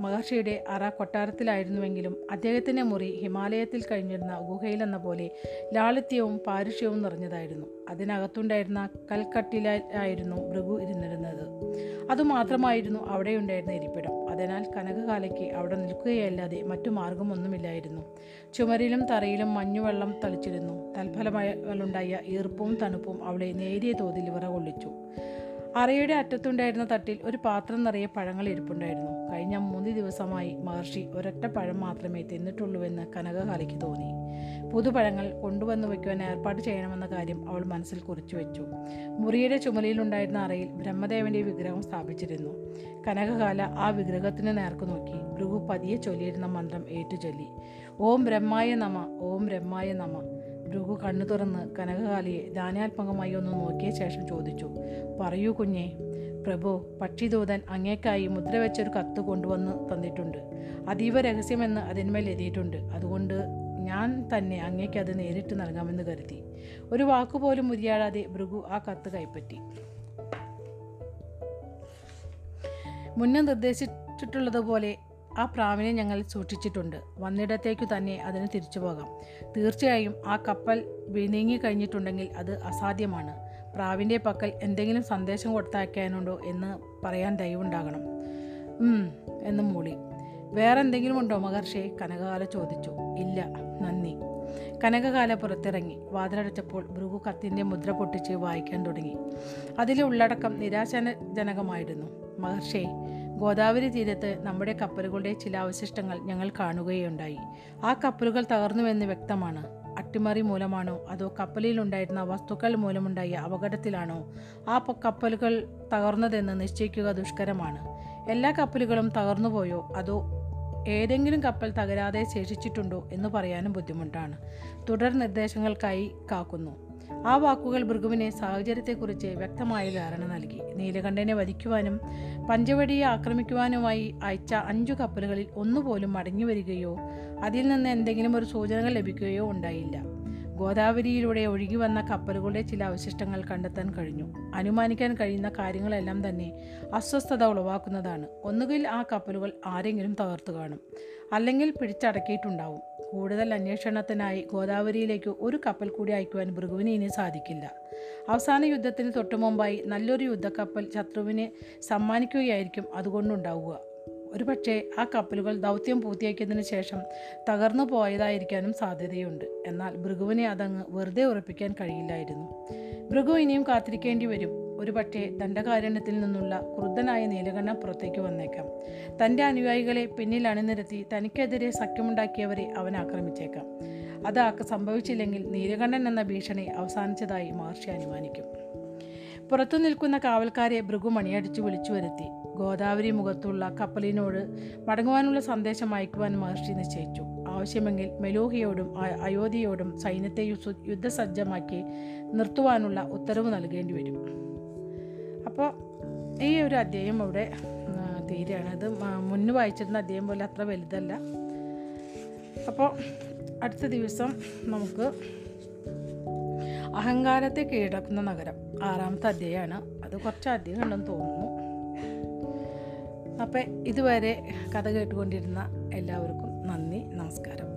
S1: മഹർഷിയുടെ അറ കൊട്ടാരത്തിലായിരുന്നുവെങ്കിലും അദ്ദേഹത്തിന്റെ മുറി ഹിമാലയത്തിൽ കഴിഞ്ഞിരുന്ന ഗുഹയിലെന്ന പോലെ ലാളിത്യവും പാരുഷ്യവും നിറഞ്ഞതായിരുന്നു. അതിനകത്തുണ്ടായിരുന്ന കൽക്കട്ടിലായിരുന്നു ഭൃഗു ഇരുന്നിരുന്നത്. അതുമാത്രമായിരുന്നു അവിടെയുണ്ടായിരുന്ന ഇരിപ്പിടം. അതിനാൽ കനകകാലയ്ക്ക് അവിടെ നിൽക്കുകയല്ലാതെ മറ്റു മാർഗമൊന്നുമില്ലായിരുന്നു. ചുമരിലും തറയിലും മഞ്ഞുവെള്ളം തളിച്ചിരുന്നു. തൽഫലമായുണ്ടായ ഈർപ്പും തണുപ്പും അവളെ നേരിയ തോതിൽ വിറകൊള്ളിച്ചു. അറയുടെ അറ്റത്തുണ്ടായിരുന്ന തട്ടിൽ ഒരു പാത്രം നിറയെ പഴങ്ങൾ ഇരിപ്പുണ്ടായിരുന്നു. കഴിഞ്ഞ മൂന്ന് ദിവസമായി മഹർഷി ഒരൊറ്റ പഴം മാത്രമേ തിന്നിട്ടുള്ളൂവെന്ന് കനകകാലയ്ക്ക് തോന്നി. പുതുപഴങ്ങൾ കൊണ്ടുവന്നു വയ്ക്കുവാൻ ഏർപ്പാട് ചെയ്യണമെന്ന കാര്യം അവൾ മനസ്സിൽ കുറിച്ചു വെച്ചു. മുറിയുടെ ചുമലിലുണ്ടായിരുന്ന അറയിൽ ബ്രഹ്മദേവന്റെ വിഗ്രഹം സ്ഥാപിച്ചിരുന്നു. കനകകാല ആ വിഗ്രഹത്തിന് നേർക്കു നോക്കി. ഭൃഗു പതിയെ ചൊല്ലിയിരുന്ന മന്ത്രം ഏറ്റുചൊല്ലി. ഓം ബ്രഹ്മായ നമ ഓം ബ്രഹ്മായ നമ ഭൃഗു കണ്ണു തുറന്ന് കനകകാലിയെ ധാന്യാത്മകമായി ഒന്ന് നോക്കിയ ശേഷം ചോദിച്ചു പറയൂ കുഞ്ഞെ പ്രഭു പക്ഷിദൂതൻ അങ്ങേക്കായി മുദ്ര വെച്ചൊരു കത്ത് കൊണ്ടുവന്ന് തന്നിട്ടുണ്ട്. അതീവ രഹസ്യമെന്ന് അതിന്മേൽ എഴുതിയിട്ടുണ്ട്. അതുകൊണ്ട് ഞാൻ തന്നെ അങ്ങേക്ക് അത് നേരിട്ട് നൽകാമെന്ന് കരുതി. ഒരു വാക്കുപോലും മുരിയാടാതെ ഭൃഗു ആ കത്ത് കൈപ്പറ്റി. മുന്നേ നിർദ്ദേശിച്ചിട്ടുള്ളതുപോലെ ആ പ്രാവിനെ ഞങ്ങൾ സൂക്ഷിച്ചിട്ടുണ്ട്. വന്നിടത്തേക്കു തന്നെ അതിന് തിരിച്ചു പോകാം. തീർച്ചയായും ആ കപ്പൽ വിനീങ്ങി കഴിഞ്ഞിട്ടുണ്ടെങ്കിൽ അത് അസാധ്യമാണ്. പ്രാവിന്റെ പക്കൽ എന്തെങ്കിലും സന്ദേശം കൊടുത്തയക്കാനുണ്ടോ എന്ന് പറയാൻ ദയവുണ്ടാകണം. എന്ന് മൂളി. വേറെ എന്തെങ്കിലും ഉണ്ടോ മഹർഷി? കനകകാല ചോദിച്ചു. ഇല്ല നന്ദി. കനകകാല പുറത്തിറങ്ങി. വാതിലടച്ചപ്പോൾ ഭൃഗു കത്തിന്റെ മുദ്ര പൊട്ടിച്ച് വായിക്കാൻ തുടങ്ങി. അതിലെ ഉള്ളടക്കം നിരാശാജനകമായിരുന്നു. മഹർഷി ഗോദാവരി തീരത്ത് നമ്മുടെ കപ്പലുകളുടെ ചില അവശിഷ്ടങ്ങൾ ഞങ്ങൾ കാണുകയുണ്ടായി. ആ കപ്പലുകൾ തകർന്നുവെന്ന് വ്യക്തമാണ്. അട്ടിമറി മൂലമാണോ അതോ കപ്പലിലുണ്ടായിരുന്ന വസ്തുക്കൾ മൂലമുണ്ടായ അപകടത്തിലാണോ ആ കപ്പലുകൾ തകർന്നതെന്ന് നിശ്ചയിക്കുക ദുഷ്കരമാണ്. എല്ലാ കപ്പലുകളും തകർന്നുപോയോ അതോ ഏതെങ്കിലും കപ്പൽ തകരാതെ ശേഷിച്ചിട്ടുണ്ടോ എന്ന് പറയാനും ബുദ്ധിമുട്ടാണ്. തുടർ നിർദ്ദേശങ്ങൾക്കായി കാക്കുന്നു. ആ വാക്കുകൾ ഭൃഗുവിനെ സാഹചര്യത്തെക്കുറിച്ച് വ്യക്തമായ ധാരണ നൽകി. നീലകണ്ഠനെ വധിക്കുവാനും പഞ്ചവടിയെ ആക്രമിക്കുവാനുമായി അയച്ച അഞ്ചു കപ്പലുകളിൽ ഒന്നുപോലും മടങ്ങി വരികയോ അതിൽ നിന്ന് എന്തെങ്കിലും ഒരു സൂചനകൾ ലഭിക്കുകയോ ഉണ്ടായില്ല. ഗോദാവരിയിലൂടെ ഒഴുകി വന്ന കപ്പലുകളുടെ ചില അവശിഷ്ടങ്ങൾ കണ്ടെത്താൻ കഴിഞ്ഞു. അനുമാനിക്കാൻ കഴിയുന്ന കാര്യങ്ങളെല്ലാം തന്നെ അസ്വസ്ഥത ഉളവാക്കുന്നതാണ്. ഒന്നുകിൽ ആ കപ്പലുകൾ ആരെങ്കിലും തകർത്തു കാണും അല്ലെങ്കിൽ പിടിച്ചടക്കിയിട്ടുണ്ടാവും. കൂടുതൽ അന്വേഷണത്തിനായി ഗോദാവരിയിലേക്ക് ഒരു കപ്പൽ കൂടി അയക്കുവാൻ ഭൃഗുവിന് ഇനി സാധിക്കില്ല. അവസാന യുദ്ധത്തിന് തൊട്ടുമുമ്പായി നല്ലൊരു യുദ്ധക്കപ്പൽ ശത്രുവിനെ സമ്മാനിക്കുകയായിരിക്കും അതുകൊണ്ടുണ്ടാവുക. ഒരുപക്ഷെ ആ കപ്പലുകൾ ദൗത്യം പൂർത്തിയാക്കിയതിനു ശേഷം തകർന്നു പോയതായിരിക്കാനും സാധ്യതയുണ്ട്. എന്നാൽ ഭൃഗുവിനെ അതങ്ങ് വെറുതെ ഉറപ്പിക്കാൻ കഴിയില്ലായിരുന്നു. ഭൃഗു ഇനിയും കാത്തിരിക്കേണ്ടി വരും. ഒരുപക്ഷെ ദണ്ഡകാരണ്യത്തിൽ നിന്നുള്ള ക്രുദ്ധനായ നീലകണ്ഠം പുറത്തേക്ക് വന്നേക്കാം. തന്റെ അനുയായികളെ പിന്നിൽ അണിനിരത്തി തനിക്കെതിരെ സഖ്യമുണ്ടാക്കിയവരെ അവൻ ആക്രമിച്ചേക്കാം. അത് സംഭവിച്ചില്ലെങ്കിൽ നീലകണ്ഠൻ എന്ന ഭീഷണി അവസാനിച്ചതായി മഹർഷി അനുമാനിക്കും. പുറത്തു നിൽക്കുന്ന കാവൽക്കാരെ ഭൃഗു മണിയടിച്ചു വിളിച്ചു വരുത്തി. ഗോദാവരി മുഖത്തുള്ള കപ്പലിനോട് മടങ്ങുവാനുള്ള സന്ദേശം അയക്കുവാൻ മഹർഷി നിശ്ചയിച്ചു. ആവശ്യമെങ്കിൽ മെലൂഹിയോടും അയോധ്യയോടും സൈന്യത്തെ യുദ്ധസജ്ജമാക്കി നിർത്തുവാനുള്ള ഉത്തരവ് നൽകേണ്ടി വരും. അപ്പോൾ ഈ ഒരു അധ്യായം അവിടെ തീരുകയാണ്. മ- മുന്ന് വായിച്ചിരുന്ന അധ്യായം പോലെ അത്ര വലുതല്ല. അപ്പോൾ അടുത്ത ദിവസം നമുക്ക് അഹങ്കാരത്തെ കീഴടക്കുന്ന നഗരം ആറാമത്തെ അധ്യായമാണ് അത് കുറച്ച് അധികം ഉണ്ടെന്ന് തോന്നുന്നു. അപ്പം ഇതുവരെ കഥ കേട്ടുകൊണ്ടിരുന്ന എല്ലാവർക്കും നന്ദി നമസ്കാരം.